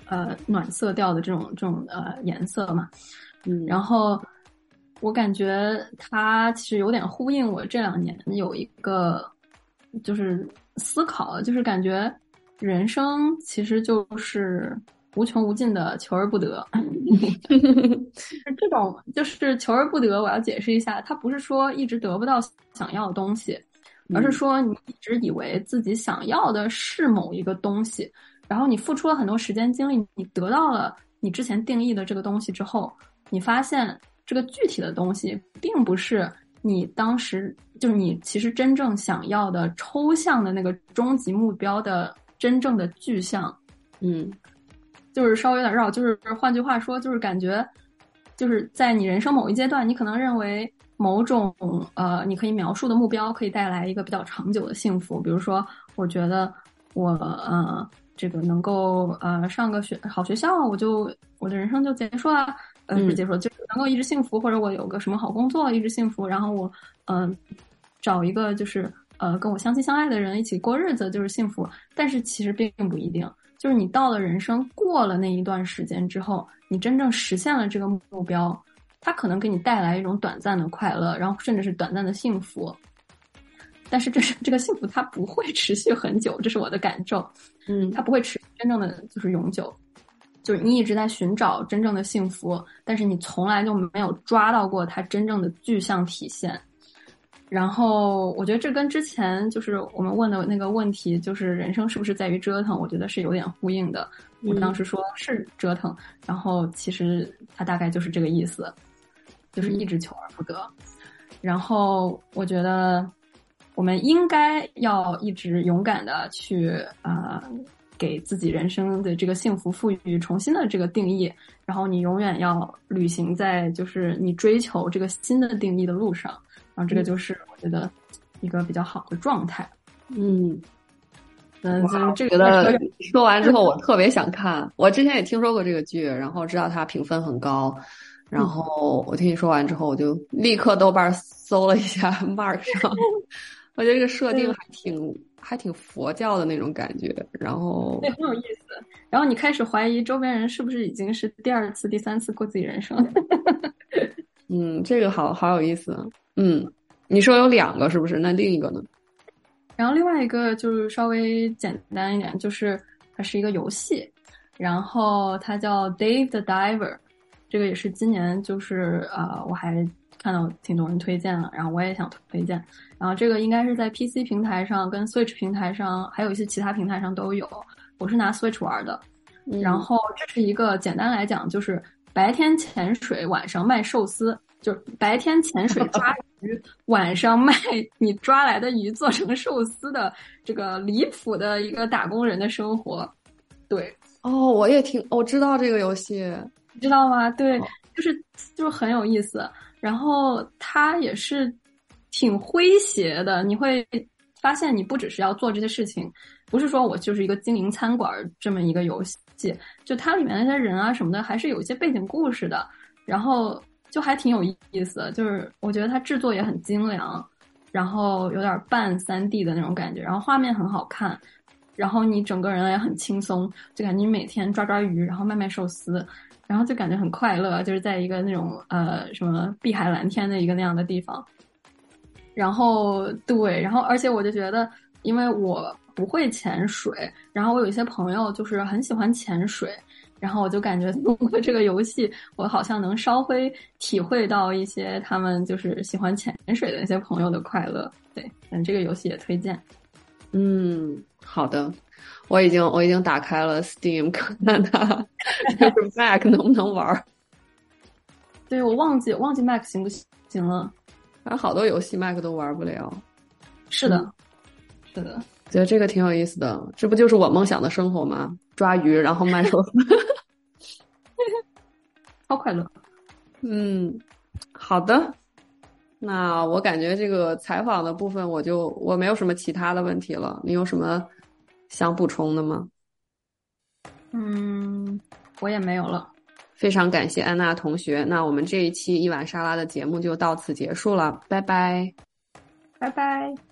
呃，暖色调的这种这种呃颜色嘛，嗯，然后我感觉它其实有点呼应我这两年有一个就是思考，就是感觉人生其实就是无穷无尽的求而不得，这种就是求而不得。我要解释一下，它不是说一直得不到想要的东西，而是说你一直以为自己想要的是某一个东西。然后你付出了很多时间精力，你得到了你之前定义的这个东西之后，你发现这个具体的东西并不是你当时就是你其实真正想要的抽象的那个终极目标的真正的具象，嗯，就是稍微有点绕。就是换句话说，就是感觉就是在你人生某一阶段，你可能认为某种呃你可以描述的目标可以带来一个比较长久的幸福，比如说，我觉得我呃。这个能够呃上个学好学校，我就我的人生就结束了，呃不是结束，就能够一直幸福，或者我有个什么好工作一直幸福，然后我嗯找一个就是呃跟我相亲相爱的人一起过日子就是幸福。但是其实并不一定，就是你到了人生过了那一段时间之后，你真正实现了这个目标，它可能给你带来一种短暂的快乐，然后甚至是短暂的幸福。但是这是这个幸福，它不会持续很久，这是我的感受。嗯，它不会持真正的就是永久，就是你一直在寻找真正的幸福，但是你从来就没有抓到过它真正的具象体现。然后我觉得这跟之前就是我们问的那个问题，就是人生是不是在于折腾？我觉得是有点呼应的。我当时说是折腾，然后其实它大概就是这个意思，就是一直求而不得。然后我觉得。我们应该要一直勇敢的去啊，给自己人生的这个幸福赋予重新的这个定义，然后你永远要旅行在就是你追求这个新的定义的路上，然后这个就是我觉得一个比较好的状态。嗯，嗯，这个说完之后我特别想看，我之前也听说过这个剧，然后知道它评分很高。然后我听你说完之后，我就立刻豆瓣搜了一下 Mark 上，我觉得这个设定还挺还挺佛教的那种感觉。然后对，很有意思。然后你开始怀疑周边人是不是已经是第二次、第三次过自己人生。嗯，这个好好有意思。嗯，你说有两个是不是？那另一个呢？然后另外一个就是稍微简单一点，就是它是一个游戏，然后它叫 Dave the Diver。这个也是今年，就是呃，我还看到挺多人推荐了，然后我也想推荐。然后这个应该是在 PC 平台上、跟 Switch 平台上，还有一些其他平台上都有。我是拿 Switch 玩的。然后这是一个简单来讲，就是白天潜水，晚上卖寿司，就是白天潜水抓鱼，晚上卖你抓来的鱼做成寿司的这个离谱的一个打工人的生活。对，哦，我也听，我知道这个游戏。你知道吗？对，就是就是很有意思，然后它也是挺诙谐的。你会发现，你不只是要做这些事情，不是说我就是一个经营餐馆这么一个游戏，就它里面那些人啊什么的，还是有一些背景故事的。然后就还挺有意思，就是我觉得它制作也很精良，然后有点半三 D 的那种感觉，然后画面很好看，然后你整个人也很轻松，就感觉你每天抓抓鱼，然后卖卖寿司。然后就感觉很快乐，就是在一个那种呃什么碧海蓝天的一个那样的地方。然后对，然后而且我就觉得，因为我不会潜水，然后我有一些朋友就是很喜欢潜水，然后我就感觉通过这个游戏，我好像能稍微体会到一些他们就是喜欢潜水的那些朋友的快乐。对，嗯，这个游戏也推荐。嗯，好的。我已经我已经打开了 Steam，看看它就是 Mac 能不能玩。对，我忘记忘记 Mac 行不行了。反正好多游戏 Mac 都玩不了。是的，是的，觉得这个挺有意思的。这不就是我梦想的生活吗？抓鱼，然后卖寿司，超快乐。嗯，好的。那我感觉这个采访的部分，我就我没有什么其他的问题了。你有什么？想补充的吗？嗯，我也没有了。非常感谢安娜同学。那我们这一期一碗沙拉的节目就到此结束了，拜拜，拜拜。